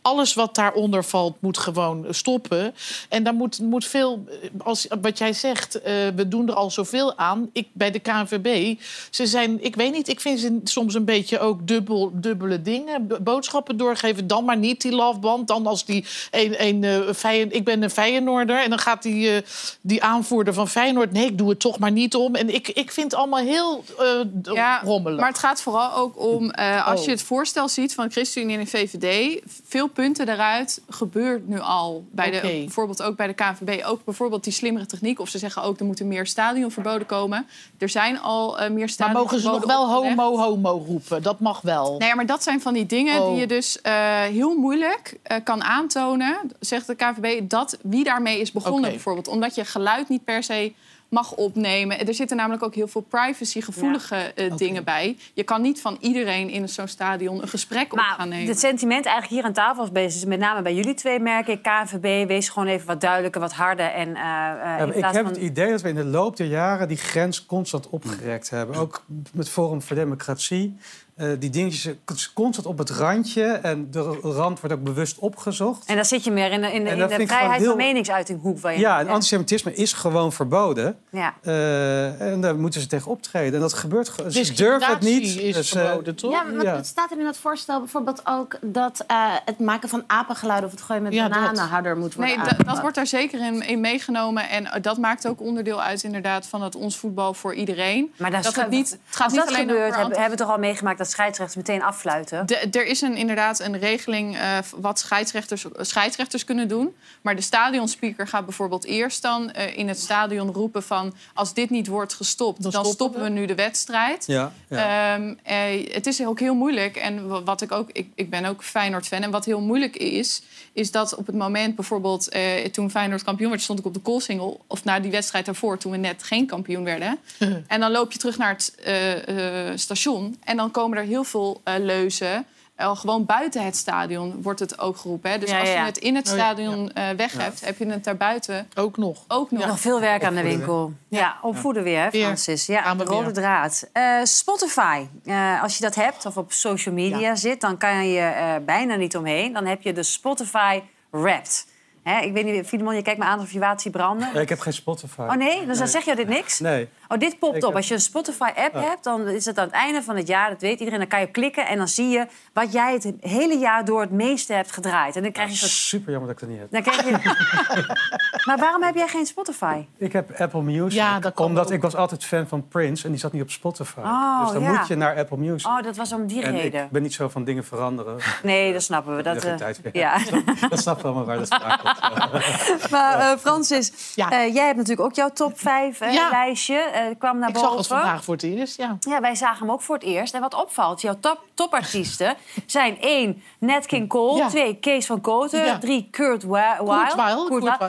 Alles wat daaronder valt, moet gewoon stoppen. En daar moet, moet veel, eh, als, wat jij zegt, eh, we doen er al zoveel aan. Ik, bij de KNVB, ze zijn, ik weet niet, ik vind ze soms een beetje ook dubbel, dubbele dingen. Boodschappen doorgeven, dan maar niet die loveband. Dan als die een, een, eh, Feyenoord, ik ben een Feyenoorder. En dan gaat die, eh, die aanvoerder van Feyenoord, nee, ik doe het toch maar niet om. En ik, ik vind het allemaal heel eh, Ja, rommelig. maar het gaat vooral ook om, eh, als Oh. je het voorstel ziet van ChristenUnie en VVD... veel punten daaruit gebeurt nu al. Bij de, bijvoorbeeld ook bij de KNVB. Ook bijvoorbeeld die slimmere techniek. Of ze zeggen ook, er moeten meer stadionverboden komen. Er zijn al eh, meer maar stadionverboden mogen ze nog wel opgelegd. homo, homo roepen? Dat mag wel. Nee, maar dat zijn van die dingen Oh. die je dus eh, heel moeilijk eh, kan aantonen, zegt de KVB, dat wie daarmee is begonnen bijvoorbeeld. Omdat je geluid niet per se mag opnemen. Er zitten namelijk ook heel veel privacygevoelige eh, dingen bij. Je kan niet van iedereen in zo'n stadion een gesprek op gaan Maar nemen. het sentiment eigenlijk hier aan tafel is bezig. Met name bij jullie twee merk ik. KNVB, wees gewoon even wat duidelijker, wat harder. En, eh, eh, Ja, in ik plaats heb van... het idee dat we in de loop der jaren die grens constant opgerekt hebben. Ook met Forum voor Democratie. Eh, die dingetjes eh, constant op het randje. En de rand wordt ook bewust opgezocht. En dan zit je meer in de, in de, in dat vrijheid van heel- meningsuiting hoek. Waar je Ja, en Ja. antisemitisme is gewoon verboden. Ja. Eh, en daar moeten ze tegen optreden. En dat gebeurt gewoon. Ze durven het niet. Is Dus, eh, verboden, toch? Ja, Ja. het staat er in het voorstel bijvoorbeeld ook dat eh, het maken van apengeluiden of het gooien met Ja, dat. bananen harder moet worden Nee, dat wordt daar zeker in, in meegenomen. En dat maakt ook onderdeel uit inderdaad van het ons voetbal voor iedereen. Maar dat, dat het niet, het gaat als niet dat alleen gebeurt, over hebben, hebben we toch al meegemaakt dat scheidsrechters meteen affluiten? De- er is een, inderdaad een regeling eh, wat scheidsrechters, scheidsrechters kunnen doen. Maar de stadionspeaker gaat bijvoorbeeld eerst dan eh, in het stadion roepen van... als dit niet wordt gestopt, dan, stoppen stoppen we nu de wedstrijd. Ja, ja. Ehm, eh, het is ook heel moeilijk. En wa- wat ik ook, ik, ik ben ook Feyenoord-fan. En wat heel moeilijk is, is dat op het moment bijvoorbeeld eh, toen Feyenoord kampioen werd, stond ik op de koolsingel. Of na die wedstrijd daarvoor, toen we net geen kampioen werden. en dan loop je terug naar het eh, eh, station. En dan komen er heel veel eh, leuzen. Al gewoon buiten het stadion wordt het ook geroepen. Hè? Dus Ja, als je het in het Oh, ja, stadion eh, weg hebt, heb je het daarbuiten Ook nog. ook nog. Nog veel werk aan de winkel. Ja, opvoeden weer. Francis. Ja, de rode weer. draad. Eh, Spotify. Eh, als je dat hebt of op social media zit, dan kan je eh, bijna niet omheen. Dan heb je de Spotify Wrapped. Hè, ik weet niet, Filemon, je kijkt me aan of je water ziet branden. Ja, ik heb geen Spotify. Oh nee, dus dan zeg je dit niks? Nee. Oh, dit popt Ik op. heb- Als je een Spotify-app hebt, dan is het aan het einde van het jaar, dat weet iedereen. Dan kan je klikken en dan zie je wat jij het hele jaar door het meeste hebt gedraaid. En dan krijg je soort... Super jammer dat ik dat niet heb. Dan krijg je... maar waarom heb jij geen Spotify? Ik heb Apple Music. Ja, dat omdat ook. ik was altijd fan van Prince en die zat niet op Spotify. Oh, dus dan ja. moet je naar Apple Music. Oh, dat was om die en reden. ik ben niet zo van dingen veranderen. Nee, dat snappen we. Dat, meer. ja. Dat snap wel maar waar dat vandaan komt. maar eh, Francis, eh, jij hebt natuurlijk ook jouw top 5 Ja. lijstje. eh, kwam naar Ik boven. zag het vandaag voor het eerst, ja. Ja, wij zagen hem ook voor het eerst. En wat opvalt, jouw top, topartiesten zijn één, Nat King Cole. Ja. Twee, Kees van Koten. Ja. Drie, Kurt. Weill.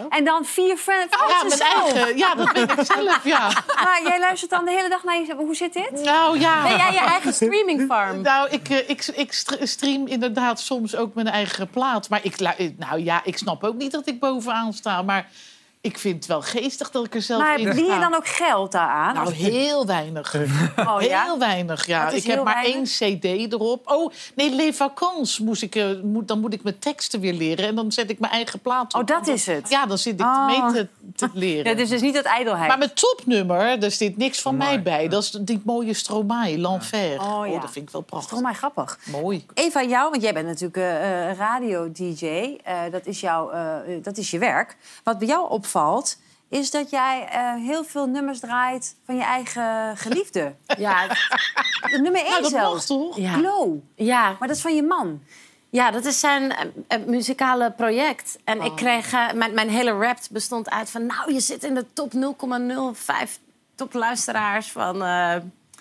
En dan vier, Ja, Francis ja, dat ben ik zelf, ja. Maar jij luistert dan de hele dag naar jezelf. Hoe zit dit? Nou ja. Ben jij je eigen streamingfarm? Nou, ik, eh, ik, ik stre- stream inderdaad soms ook mijn eigen plaat. Maar ik, eh, nou ja, ik snap ook niet dat ik bovenaan sta. Maar ik vind het wel geestig dat ik er zelf Maar in verdien je sta. dan ook geld daaraan? Nou, heel weinig. Oh, ja? Heel weinig, ja. Is Ik heb maar weinig? één cd erop. Oh, nee, Les Vacances moest ik... eh, moet, dan moet ik mijn teksten weer leren. En dan zet ik mijn eigen plaat op. Oh, dat is het? Ja, dan zit ik Oh. mee te, te leren. Ja, dus, dus niet uit ijdelheid. Maar mijn topnummer, daar zit niks van mij bij. Dat is die mooie Stromae, L'Enfer. Oh, Oh, ja. dat vind ik wel Dat is prachtig. maar grappig. Mooi. Eva, jou, want jij bent natuurlijk eh, eh, radio-dj. Eh, dat, is jouw, dat is je werk. Wat bij jou opvalt, is dat jij eh, heel veel nummers draait van je eigen geliefde. Ja, nummer één Nou, zelfs. toch? Ja. Glow. ja. Maar dat is van je man. Ja, dat is zijn eh, eh, muzikale project. En Oh. ik kreeg... eh, mijn, mijn hele rap bestond uit van... Nou, je zit in de top 0,05 top luisteraars van...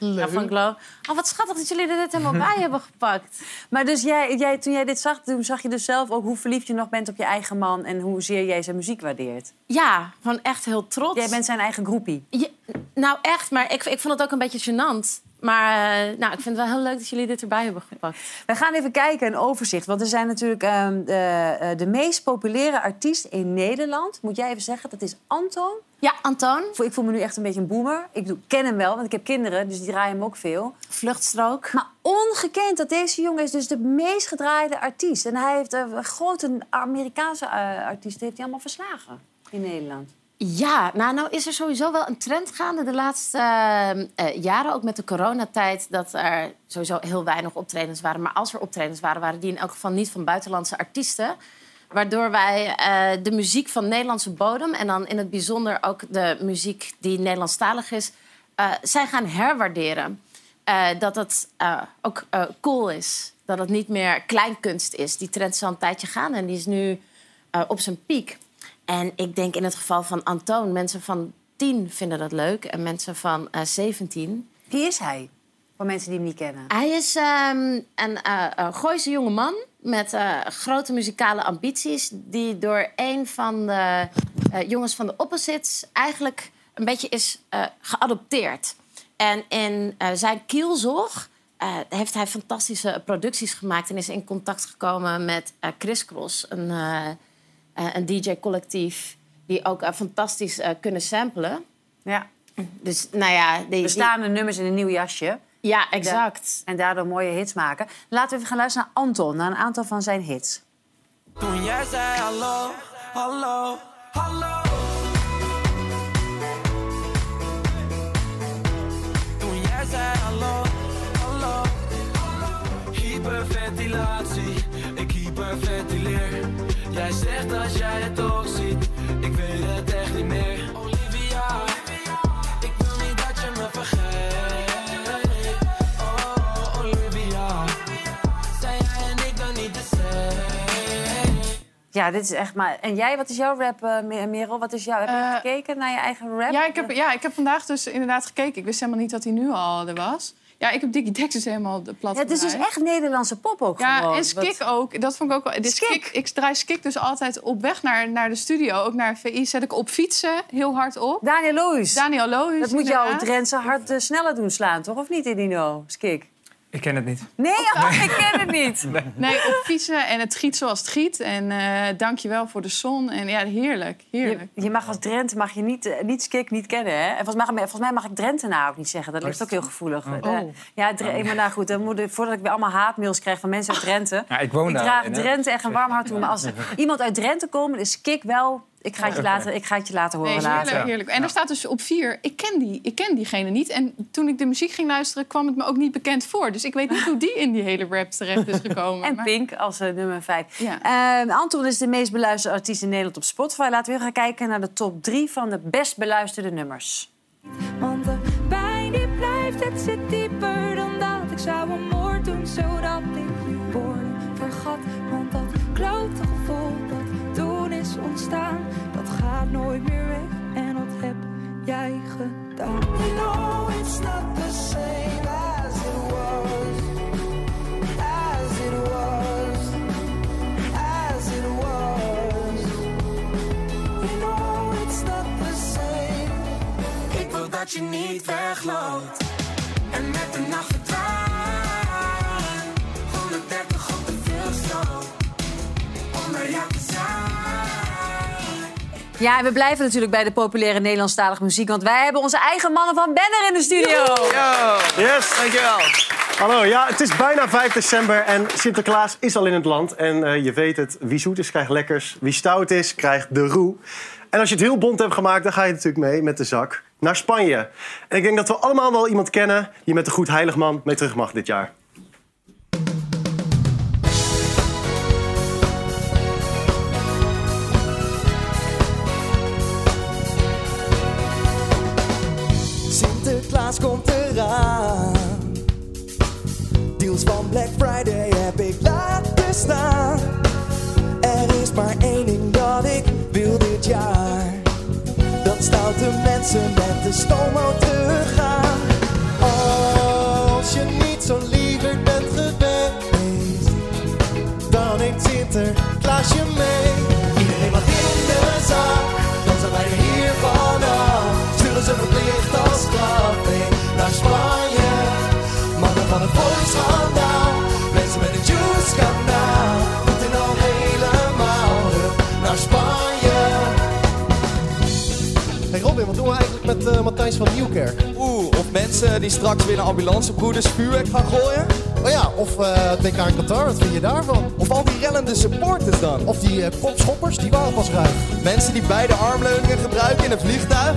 Ja, van Glow. Oh, wat schattig dat jullie er dit helemaal bij hebben gepakt. Maar dus jij, jij, toen jij dit zag, toen zag je dus zelf ook hoe verliefd je nog bent op je eigen man... en hoezeer jij zijn muziek waardeert. Ja, gewoon echt heel trots. Jij bent zijn eigen groepie. Je- nou, echt, maar ik, ik vond het ook een beetje gênant. Maar eh, nou, ik vind het wel heel leuk dat jullie dit erbij hebben gepakt. We gaan even kijken, een overzicht. Want er zijn natuurlijk ehm, de, eh, de meest populaire artiest in Nederland. Moet jij even zeggen, dat is Anton. Ja, Anton. Ik voel me nu echt een beetje een boomer. Ik bedoel, ken hem wel, want ik heb kinderen, dus die draaien hem ook veel. Vluchtstrook. Maar ongekend dat deze jongen is dus de meest gedraaide artiest. En hij heeft een grote Amerikaanse eh, artiesten heeft hij allemaal verslagen in Nederland. Ja, nou, nou is er sowieso wel een trend gaande de laatste eh, eh, jaren, ook met de coronatijd, dat er sowieso heel weinig optredens waren. Maar als er optredens waren, waren die in elk geval niet van buitenlandse artiesten. Waardoor wij eh, de muziek van Nederlandse bodem, en dan in het bijzonder ook de muziek die Nederlandstalig is, zijn gaan herwaarderen. Dat het ook cool is. Dat het niet meer kleinkunst is. Die trend is al een tijdje gaan en die is nu op zijn piek. En ik denk in het geval van Antoon, mensen van 10 vinden dat leuk en mensen van eh 17. Wie is hij? Voor mensen die hem niet kennen. Hij is ehm, een eh, Gooise jonge man met grote muzikale ambities... die door een van de jongens van de Opposites eigenlijk een beetje is geadopteerd. En in zijn kielzog heeft hij fantastische producties gemaakt... en is in contact gekomen met eh Chris Cross, een, een DJ-collectief... die ook eh, fantastisch eh, kunnen samplen. Ja. Dus nou ja... Die, die- Bestaande nummers in een nieuw jasje. Ja, exact. En daardoor mooie hits maken. Laten we even gaan luisteren naar Anton, naar een aantal van zijn hits. Toen jij zei hallo, hallo, hallo. Toen jij zei hallo, hallo. Hyperventilatie, ik hyperventileer. Jij zegt Ja, dit is echt maar... En jij, wat is jouw rap, eh, Me- Merel? Wat is jouw... Heb je gekeken naar je eigen rap? Ja ik, heb, ja, ik heb vandaag dus inderdaad gekeken. Ik wist helemaal niet dat hij nu al er was. Ja, ik heb Dickie Dex dus helemaal de plat Ja, het is dus echt Nederlandse pop ook Ja, gewoon. en Skik Wat- ook. Dat vond ik ook wel. Skik. Ik draai Skik dus altijd op weg naar, naar de studio. Ook naar VI zet ik op fietsen heel hard op. Daniel Loos. Daniel Loos. Dat moet jouw. Drentse hart eh, sneller doen slaan, toch? Of niet, Edino? Skik. Ik ken het niet. Nee, oh, ik ken het niet. Nee, op fietsen en het giet zoals het giet. En eh dank je wel voor de zon. En ja, heerlijk, heerlijk. Je, je mag als Drenthe mag je niet, eh, niet Skik niet kennen, hè? En volgens mij, volgens mij mag ik Drentenaar ook niet zeggen. Dat ligt ook heel gevoelig. Oh. Eh, ja, Dre- maar nou goed, dan moet ik, voordat ik weer allemaal haatmails krijg van mensen uit Drenthe. Ja, ik woon ik daar draag hè. Drenthe echt een warm hart toe. Maar als er iemand uit Drenthe komt, is Skik wel... Ik ga het je laten, ik ga het je laten horen Nee, later. heerlijk, heerlijk. En er staat dus op vier, ik ken, die, ik ken diegene niet. En toen ik de muziek ging luisteren, kwam het me ook niet bekend voor. Dus ik weet niet hoe die in die hele rap terecht is gekomen. En Maar- Pink als eh, nummer 5. Anton is de meest beluisterde artiest in Nederland op Spotify. Laten we weer gaan kijken naar de top 3 van de best beluisterde nummers. Want de pijn die blijft, het zit dieper dan dat. Ik zou een moord doen, zodat ik je woorden vergat. Want dat klote gevoel is ontstaan, dat gaat nooit meer weg. En dat heb jij gedaan. You know it's not the same as it was, as it was, as it was. You know it's not the same. Ik wil dat je niet wegloopt en met de nacht verdwijnt. 130 op de bij jou te zijn. Ja, en we blijven natuurlijk bij de populaire Nederlandstalige muziek. Want wij hebben onze eigen mannen van Benner in de studio. Yes, dankjewel. Hallo, ja, het is bijna 5 december en Sinterklaas is al in het land. En eh, je weet het, wie zoet is krijgt lekkers, wie stout is krijgt de roe. En als je het heel bont hebt gemaakt, dan ga je natuurlijk mee met de zak naar Spanje. En ik denk dat we allemaal wel iemand kennen die met de Goed Heiligman mee terug mag dit jaar. Komt eraan. Deals van Black Friday heb ik laten staan. Er is maar één ding dat ik wil dit jaar. Dat stoute mensen met de stoomauto gaan. Van Nieuwkerk. Oeh, of mensen die straks weer naar ambulancebroeders vuurwerk gaan gooien. Oh ja, of eh, het WK in Qatar, wat vind je daarvan? Of al die rellende supporters dan. Of die uh, kopschoppers, die waren pas ruim. Mensen die beide armleuningen gebruiken in een vliegtuig.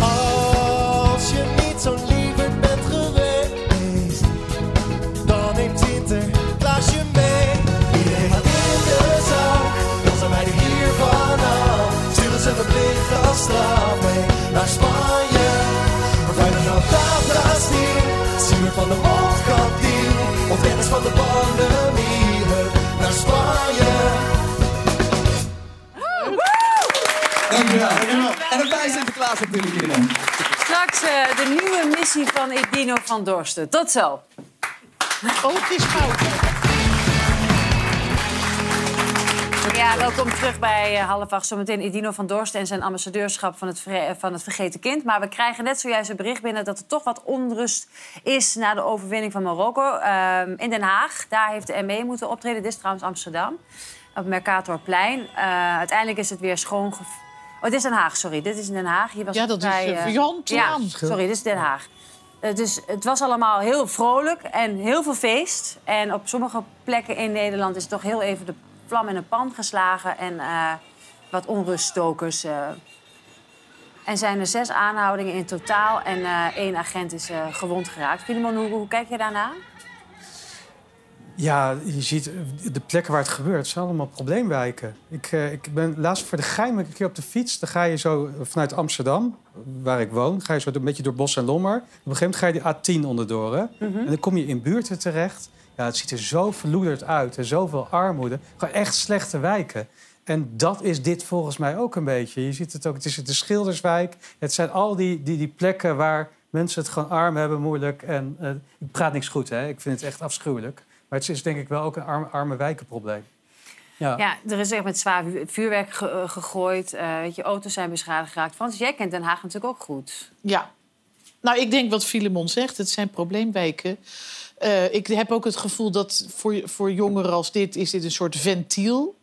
Als je niet zo'n lieverd bent geweest, dan neemt je mee. Iedereen gaat in de zak, dan zijn wij er hier vanaf. Sturen ze verplicht als straf mee naar Spanje. Waar veilig aan tafel zien, van de mondkantine. Of renners van de pandemie, naar Spanje. Dankjewel. En een bij Sinterklaas natuurlijk binnen. Straks eh, de nieuwe missie van Edino van Dorsten. Tot zo. Oh, het is fout. Ja, welkom terug bij eh, half acht. Zometeen Edino van Dorsten en zijn ambassadeurschap van het, vre- van het Vergeten Kind. Maar we krijgen net zojuist een bericht binnen dat er toch wat onrust is na de overwinning van Marokko. Ehm, in Den Haag, daar heeft de ME moeten optreden. Dit is trouwens Amsterdam, op Mercatorplein. Eh, uiteindelijk is het weer schoon... Oh, dit is Den Haag, sorry. Dit is in Den Haag. Hier was Ja, het dat is, eh, eh, Jan Ja, sorry, dit is Den Haag. Eh, dus het was allemaal heel vrolijk en heel veel feest. En op sommige plekken in Nederland is toch heel even de vlam in een pan geslagen. En eh, wat onruststokers. eh. En zijn er zes aanhoudingen in totaal. En eh, één agent is gewond geraakt. Filimon, hoe, hoe kijk je daarna? Ja, je ziet de plekken waar het gebeurt, zijn allemaal probleemwijken. Ik, ik ben laatst voor de gein ik een keer op de fiets. Dan ga je zo vanuit Amsterdam, waar ik woon, ga je zo een beetje door Bos en Lommer. Op een gegeven moment ga je die A10 onderdoor. Hè? Mhm. En dan kom je in buurten terecht. Ja, het ziet er zo verloederd uit en zoveel armoede. Gewoon echt slechte wijken. En dat is dit volgens mij ook een beetje. Je ziet het ook, het is de Schilderswijk. Het zijn al die, die, die plekken waar mensen het gewoon arm hebben, moeilijk. En eh, ik praat niks goed, hè. Ik vind het echt afschuwelijk. Maar het is denk ik wel ook een arme, arme wijkenprobleem. Ja. Ja, er is echt met zwaar vu- vuurwerk ge- eh, gegooid. Eh, weet je, auto's zijn beschadigd geraakt. Frans, jij kent Den Haag natuurlijk ook goed. Ja. Nou, ik denk wat Filemon zegt. Het zijn probleemwijken. Eh, ik heb ook het gevoel dat voor, voor jongeren als dit... is dit een soort ventiel.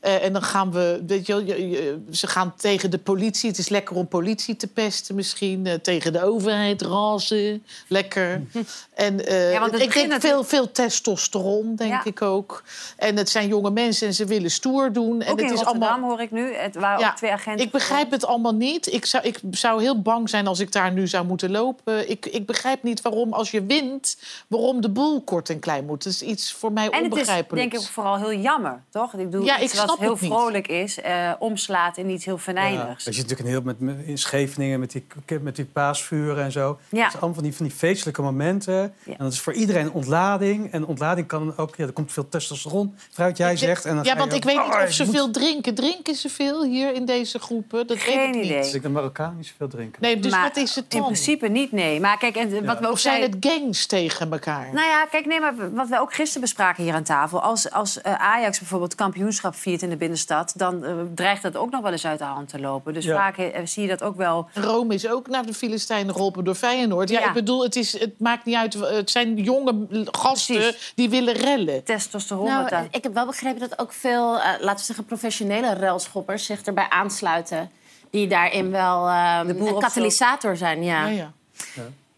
Eh, en dan gaan we... Weet je, wel, je- je- ze gaan tegen de politie. Het is lekker om politie te pesten misschien. Eh, tegen de overheid razen. Lekker. En Ja, het ik denk veel, veel testosteron, denk Ja. ik ook. En het zijn jonge mensen en ze willen stoer doen. En ook het is Rotterdam allemaal... hoor ik nu. Het waren Ja, ook twee agenten. Ik begrijp het allemaal niet. Ik zou, ik zou heel bang zijn als ik daar nu zou moeten lopen. Ik, ik begrijp niet waarom, als je wint, waarom de boel kort en klein moet. Dat is iets voor mij En het is onbegrijpelijk. denk ik vooral heel jammer, toch? Ik bedoel, Ja, ik wat snap heel niet. vrolijk is, eh, omslaat in iets heel Ja. venijnigs. Je ziet natuurlijk een heel met, met- in Scheveningen met die, met die paasvuren en zo. Ja. Het zijn allemaal van die, van die feestelijke momenten. En dat is voor iedereen ontlading. En ontlading kan ook... Ja, er komt veel testosteron, fruit jij zegt. En dan Ja, je want ik ook- weet niet Oh, of ze je moet- veel drinken. Drinken ze veel hier in deze groepen? Dat weet ik niet. Dus ik de Marokkaan niet zoveel drinken. Nee, dus Maar wat is het dan? In principe niet, nee. Maar kijk, en wat we ook Of zijn het gangs tegen elkaar? Nou ja, kijk, nee, maar wat we ook gisteren bespraken hier aan tafel. Als, als eh, Ajax bijvoorbeeld kampioenschap viert in de binnenstad... dan eh, dreigt dat ook nog wel eens uit de hand te lopen. Dus Ja. vaak eh, zie je dat ook wel... Rome is ook naar de Filistijnen geholpen door Feyenoord. Ja, Ja. ik bedoel, het, is, het maakt niet uit. Het zijn jonge gasten die willen rellen. Testosteron. Nou, ik heb wel begrepen dat ook veel, eh, laten we zeggen, professionele ruilschoppers zich erbij aansluiten. Die daarin wel ehm, een katalysator zijn. Ja. ja.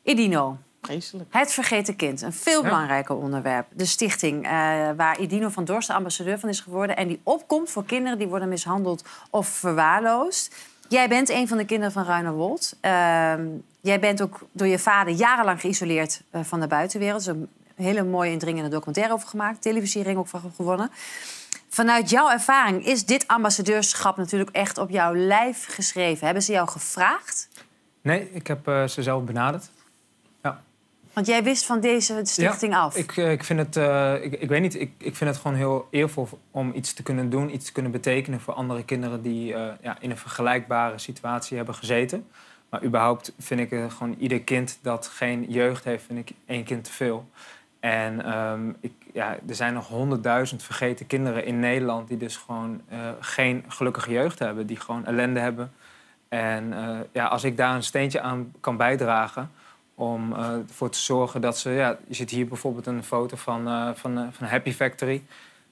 Idino. Vreselijk. Het vergeten kind, een veel Ja. belangrijker onderwerp. De stichting eh, waar Idino van Dorst de ambassadeur van is geworden... en die opkomt voor kinderen die worden mishandeld of verwaarloosd. Jij bent een van de kinderen van Ruinerwold. Ehm jij bent ook door je vader jarenlang geïsoleerd eh, van de buitenwereld. Er is een hele mooie indringende documentaire over gemaakt. Televisiering ook van gewonnen. Vanuit jouw ervaring is dit ambassadeurschap natuurlijk echt op jouw lijf geschreven. Hebben ze jou gevraagd? Nee, ik heb eh, ze zelf benaderd. Want jij wist van deze stichting af. Ik, eh, ik vind het, eh, ik, ik weet niet, ik, ik vind het gewoon heel eervol om iets te kunnen doen, iets te kunnen betekenen voor andere kinderen die eh, ja, in een vergelijkbare situatie hebben gezeten. Maar überhaupt vind ik gewoon ieder kind dat geen jeugd heeft, vind ik één kind te veel. En ehm, ik, ja, er zijn nog honderdduizend vergeten kinderen in Nederland die dus gewoon geen gelukkige jeugd hebben, die gewoon ellende hebben. En ja, als ik daar een steentje aan kan bijdragen om eh, ervoor te zorgen dat ze... Ja, je ziet hier bijvoorbeeld een foto van, eh, van, eh, van Happy Factory...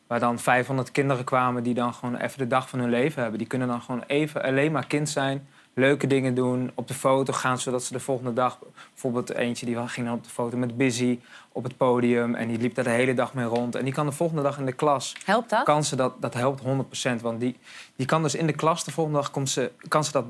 waar dan 500 kinderen kwamen die dan gewoon even de dag van hun leven hebben. Die kunnen dan gewoon even alleen maar kind zijn... leuke dingen doen. Op de foto gaan, zodat ze de volgende dag... Bijvoorbeeld eentje die ging dan op de foto met Busy op het podium. En die liep daar de hele dag mee rond. En die kan de volgende dag in de klas... Helpt dat? Kan ze dat, dat helpt 100%. Want die, die kan dus in de klas de volgende dag... Komt ze, kan ze dat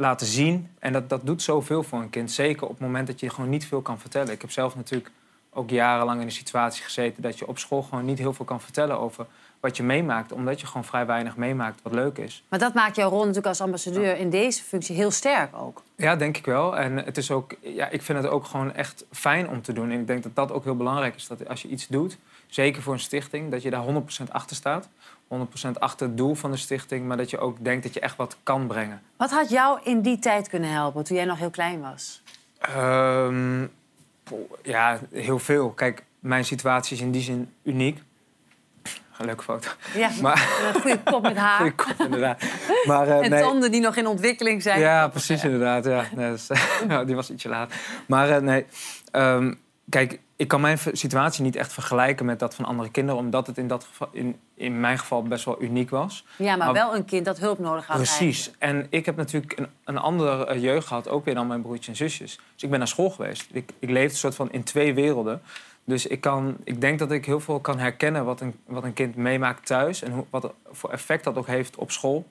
laten zien. En dat, dat doet zoveel voor een kind. Zeker op het moment dat je gewoon niet veel kan vertellen. Ik heb zelf natuurlijk ook jarenlang in de situatie gezeten... dat je op school gewoon niet heel veel kan vertellen over wat je meemaakt. Omdat je gewoon vrij weinig meemaakt wat leuk is. Maar dat maakt jouw rol natuurlijk als ambassadeur in deze functie heel sterk ook. Ja, denk ik wel. En het is ook, ja, ik vind het ook gewoon echt fijn om te doen. En ik denk dat dat ook heel belangrijk is. Dat als je iets doet, zeker voor een stichting, dat je daar 100% achter staat. 100% achter het doel van de stichting. Maar dat je ook denkt dat je echt wat kan brengen. Wat had jou in die tijd kunnen helpen toen jij nog heel klein was? Ehm, ja, heel veel. Kijk, mijn situatie is in die zin uniek. Een leuke foto. Ja, Maar- een goede kop met haar. Goeie kop, inderdaad. Maar, eh, en nee. tanden die nog in ontwikkeling zijn. Ja, precies inderdaad. Nee, ja, die was ietsje laat. Maar eh, nee, Ehm, kijk, ik kan mijn situatie niet echt vergelijken met dat van andere kinderen... omdat het in, dat geval, in, in mijn geval best wel uniek was. Ja, maar Maar- wel een kind dat hulp nodig had. Precies. En ik heb natuurlijk een, een andere eh, jeugd gehad, ook weer dan mijn broertjes en zusjes. Dus ik ben naar school geweest. Ik, ik leefde een soort van in twee werelden. Dus ik, kan, ik denk dat ik heel veel kan herkennen wat een, wat een kind meemaakt thuis... en hoe, wat voor effect dat ook heeft op school.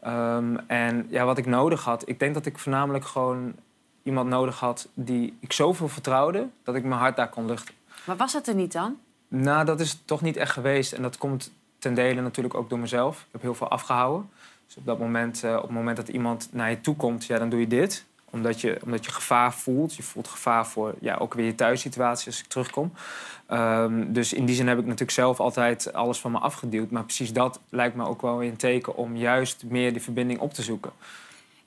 Ehm, en ja, wat ik nodig had, ik denk dat ik voornamelijk gewoon iemand nodig had... die ik zoveel vertrouwde, dat ik mijn hart daar kon luchten. Maar was het er niet dan? Nou, dat is toch niet echt geweest. En dat komt ten dele natuurlijk ook door mezelf. Ik heb heel veel afgehouden. Dus op dat moment, eh, op het moment dat iemand naar je toe komt, ja, dan doe je dit. Omdat je, omdat je gevaar voelt. Je voelt gevaar voor ja, ook weer je thuissituatie als ik terugkom. Ehm, dus in die zin heb ik natuurlijk zelf altijd alles van me afgeduwd. Maar precies dat lijkt me ook wel weer een teken om juist meer die verbinding op te zoeken.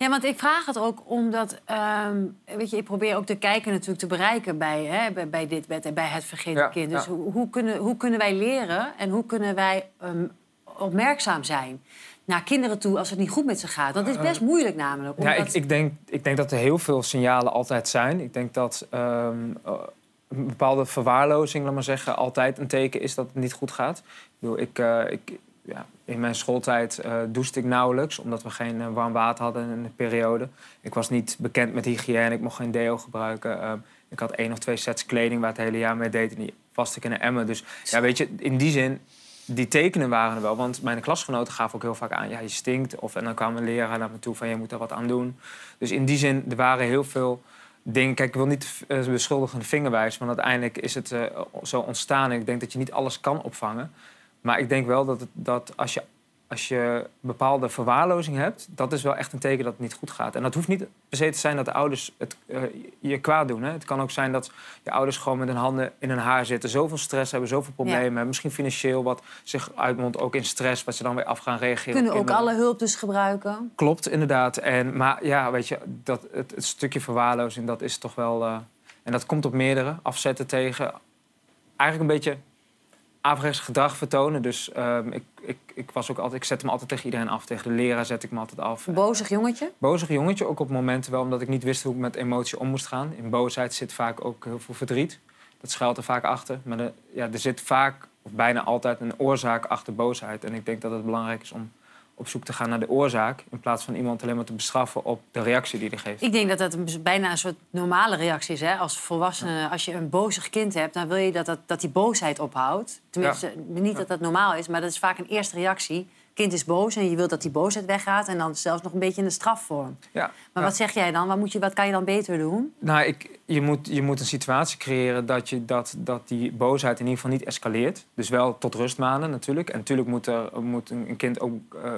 Ja, want ik vraag het ook omdat, ehm, weet je, ik probeer ook de kijker natuurlijk te bereiken bij, hè, bij, bij dit, bij, bij het vergeten Ja, kind. Dus ja. hoe, hoe, kunnen, hoe kunnen wij leren en hoe kunnen wij ehm, opmerkzaam zijn naar kinderen toe als het niet goed met ze gaat? Dat is best moeilijk namelijk. Ja, omdat- ik, ik, denk, ik denk dat er heel veel signalen altijd zijn. Ik denk dat ehm, eh, een bepaalde verwaarlozing, laat maar zeggen, altijd een teken is dat het niet goed gaat. Ik bedoel, ik, eh, ik, ja, in mijn schooltijd eh douchte ik nauwelijks, omdat we geen eh, warm water hadden in een periode. Ik was niet bekend met hygiëne, ik mocht geen deo gebruiken. Ehm, ik had één of twee sets kleding waar het hele jaar mee deed en die vaste ik in een emmer. Dus ja, weet je, in die zin die tekenen waren er wel. Want mijn klasgenoten gaven ook heel vaak aan... ja, je stinkt. Of, en dan kwam een leraar naar me toe van... je moet daar wat aan doen. Dus in die zin, er waren heel veel dingen... Kijk, ik wil niet uh, beschuldigende vinger wijzen... want uiteindelijk is het eh, zo ontstaan. En ik denk dat je niet alles kan opvangen. Maar ik denk wel dat, het, dat als, je, als je bepaalde verwaarlozing hebt... dat is wel echt een teken dat het niet goed gaat. En dat hoeft niet per se te zijn dat de ouders het eh, je kwaad doen. Hè. Het kan ook zijn dat je ouders gewoon met hun handen in hun haar zitten... zoveel stress hebben, zoveel problemen hebben. Misschien financieel wat zich uitmondt ook in stress... wat ze dan weer af gaan reageren. kunnen ook alle hulp dus gebruiken. Klopt, inderdaad. En, maar ja, weet je, dat, het, het stukje verwaarlozing, dat is toch wel... eh, en dat komt op meerdere. Afzetten tegen eigenlijk een beetje averechts gedrag vertonen. Dus ehm, ik, ik, ik, was ook altijd, ik zette me altijd tegen iedereen af. Tegen de leraar zet ik me altijd af. Bozig jongetje? Bozig jongetje, ook op momenten wel, omdat ik niet wist hoe ik met emotie om moest gaan. In boosheid zit vaak ook heel veel verdriet. Dat schuilt er vaak achter. Maar de, ja, er zit vaak, of bijna altijd, een oorzaak achter boosheid. En ik denk dat het belangrijk is om op zoek te gaan naar de oorzaak... in plaats van iemand alleen maar te bestraffen op de reactie die hij geeft. Ik denk dat dat een- bijna een soort normale reactie is. Hè? Als volwassene, als je een bozig kind hebt, dan wil je dat, dat, dat die boosheid ophoudt. Tenminste, niet dat dat normaal is, maar dat is vaak een eerste reactie. Kind is boos en je wilt dat die boosheid weggaat... en dan zelfs nog een beetje in de strafvorm. Ja. Maar Ja. wat zeg jij dan? Wat, moet je, wat kan je dan beter doen? Nou, ik, je, moet, je moet een situatie creëren dat, je, dat, dat die boosheid in ieder geval niet escaleert. Dus wel tot rust manen natuurlijk. En natuurlijk moet, er, moet een kind ook eh,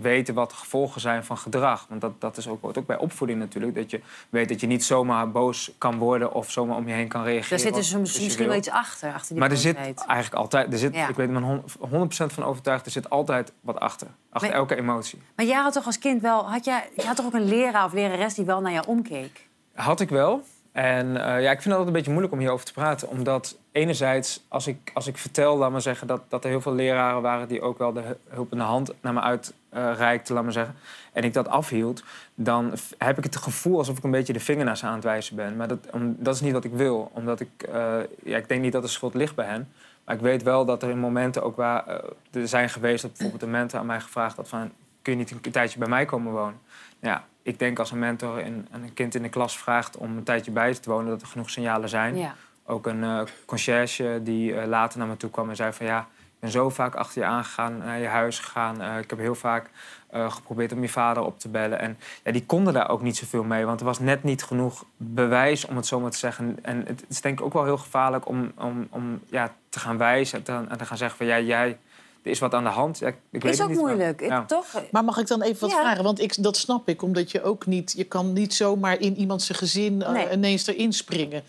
weten wat de gevolgen zijn van gedrag. Want dat, dat is ook, ook bij opvoeding natuurlijk. Dat je weet dat je niet zomaar boos kan worden of zomaar om je heen kan reageren. Daar zit dus misschien wel iets achter, achter die Maar er zit eigenlijk altijd, er zit, Ja. ik weet hon- 100% van overtuigd, er zit altijd wat achter. Achter Maar- elke emotie. Maar jij had toch als kind wel... Had jij, je had toch ook een leraar of lerares die wel naar jou omkeek? Had ik wel. En eh, ja, ik vind het altijd een beetje moeilijk om hierover te praten. Omdat enerzijds, als ik, als ik vertel, laat maar zeggen... Dat, dat er heel veel leraren waren die ook wel de hu- hulp in de hand naar me uitreikten, laat maar zeggen. En ik dat afhield, dan heb ik het gevoel alsof ik een beetje de vinger naar ze aan het wijzen ben. Maar dat, om, dat is niet wat ik wil. Omdat ik, eh, ja, ik denk niet dat de schuld ligt bij hen. Maar ik weet wel dat er in momenten ook waar... eh, er zijn geweest dat bijvoorbeeld een mentor aan mij gevraagd had van... kun je niet een tijdje bij mij komen wonen? Ja, ik denk als een mentor aan een kind in de klas vraagt om een tijdje bij te wonen, dat er genoeg signalen zijn. Ja. Ook een eh conciërge die eh, later naar me toe kwam en zei van ja, ik ben zo vaak achter je aangegaan, naar je huis gegaan. Ik heb heel vaak eh, geprobeerd om je vader op te bellen. En ja, die konden daar ook niet zoveel mee, want er was net niet genoeg bewijs, om het zo maar te zeggen. En het is denk ik ook wel heel gevaarlijk om, om, om ja, te gaan wijzen en te, en te gaan zeggen van ja, jij, er is wat aan de hand. Ja, ik, weet Is ook niet, maar- moeilijk, ja. toch? Maar mag ik dan even wat Ja. vragen? Want ik, dat snap ik, omdat je ook niet... Je kan niet zomaar in iemand zijn gezin eh, Nee. ineens erin springen.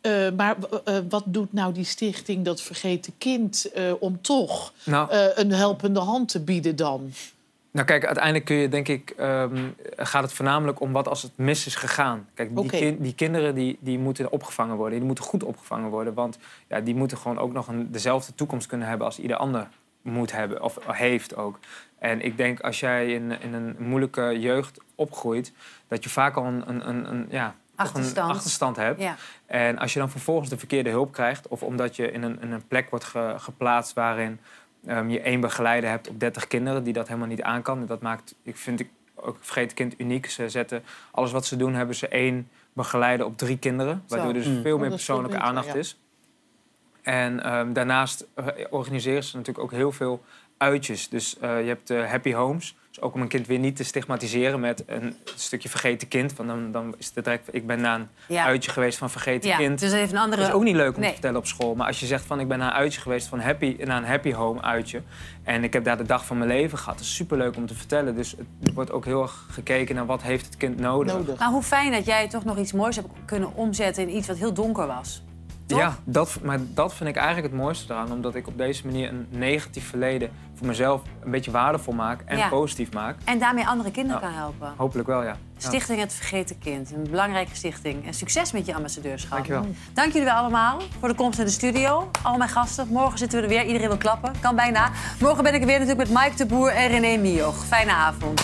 Eh, maar eh, wat doet nou die stichting Dat Vergeten Kind... eh, om toch Nou. eh, een helpende hand te bieden dan? Nou kijk, uiteindelijk kun je denk ik, ehm, gaat het voornamelijk om wat als het mis is gegaan. Kijk, die, kin- die kinderen die, die moeten opgevangen worden. Die moeten goed opgevangen worden. Want ja, die moeten gewoon ook nog een, dezelfde toekomst kunnen hebben als ieder ander moet hebben. Of heeft ook. En ik denk als jij in, in een moeilijke jeugd opgroeit, dat je vaak al een, een, een, een, ja, Achterstand. een achterstand hebt. Ja. En als je dan vervolgens de verkeerde hulp krijgt, of omdat je in een, in een plek wordt ge- geplaatst waarin ehm, je één begeleider hebt op 30 kinderen die dat helemaal niet aan kan. En dat maakt, ik vind ik ook vergeet kind uniek. Ze zetten alles wat ze doen, hebben ze één begeleider op drie kinderen. Zo. Waardoor dus Mm. veel meer persoonlijke aandacht is. En ehm, daarnaast eh, organiseren ze natuurlijk ook heel veel uitjes. Dus eh, je hebt eh, happy homes. Dus ook om een kind weer niet te stigmatiseren met een stukje vergeten kind. Want dan, dan is het direct, ik ben naar een Ja. uitje geweest van vergeten Ja, kind. dus even een andere- Dat is ook niet leuk om Nee. te vertellen op school. Maar als je zegt van ik ben naar een uitje geweest van happy, naar een happy home uitje. En ik heb daar de dag van mijn leven gehad. Dat is superleuk om te vertellen. Dus het, er wordt ook heel erg gekeken naar wat heeft het kind nodig. Maar hoe fijn dat jij toch nog iets moois hebt kunnen omzetten in iets wat heel donker was. Ja, dat, maar dat vind ik eigenlijk het mooiste eraan. Omdat ik op deze manier een negatief verleden voor mezelf een beetje waardevol maak en Ja. positief maak. En daarmee andere kinderen kan helpen. Hopelijk wel, ja. Stichting Het Vergeten Kind. Een belangrijke stichting. En succes met je ambassadeurschap. Dankjewel. Dank jullie wel allemaal voor de komst in de studio. Al mijn gasten. Morgen zitten we er weer. Iedereen wil klappen. Kan bijna. Morgen ben ik er weer natuurlijk met Mike de Boer en René Mioch. Fijne avond.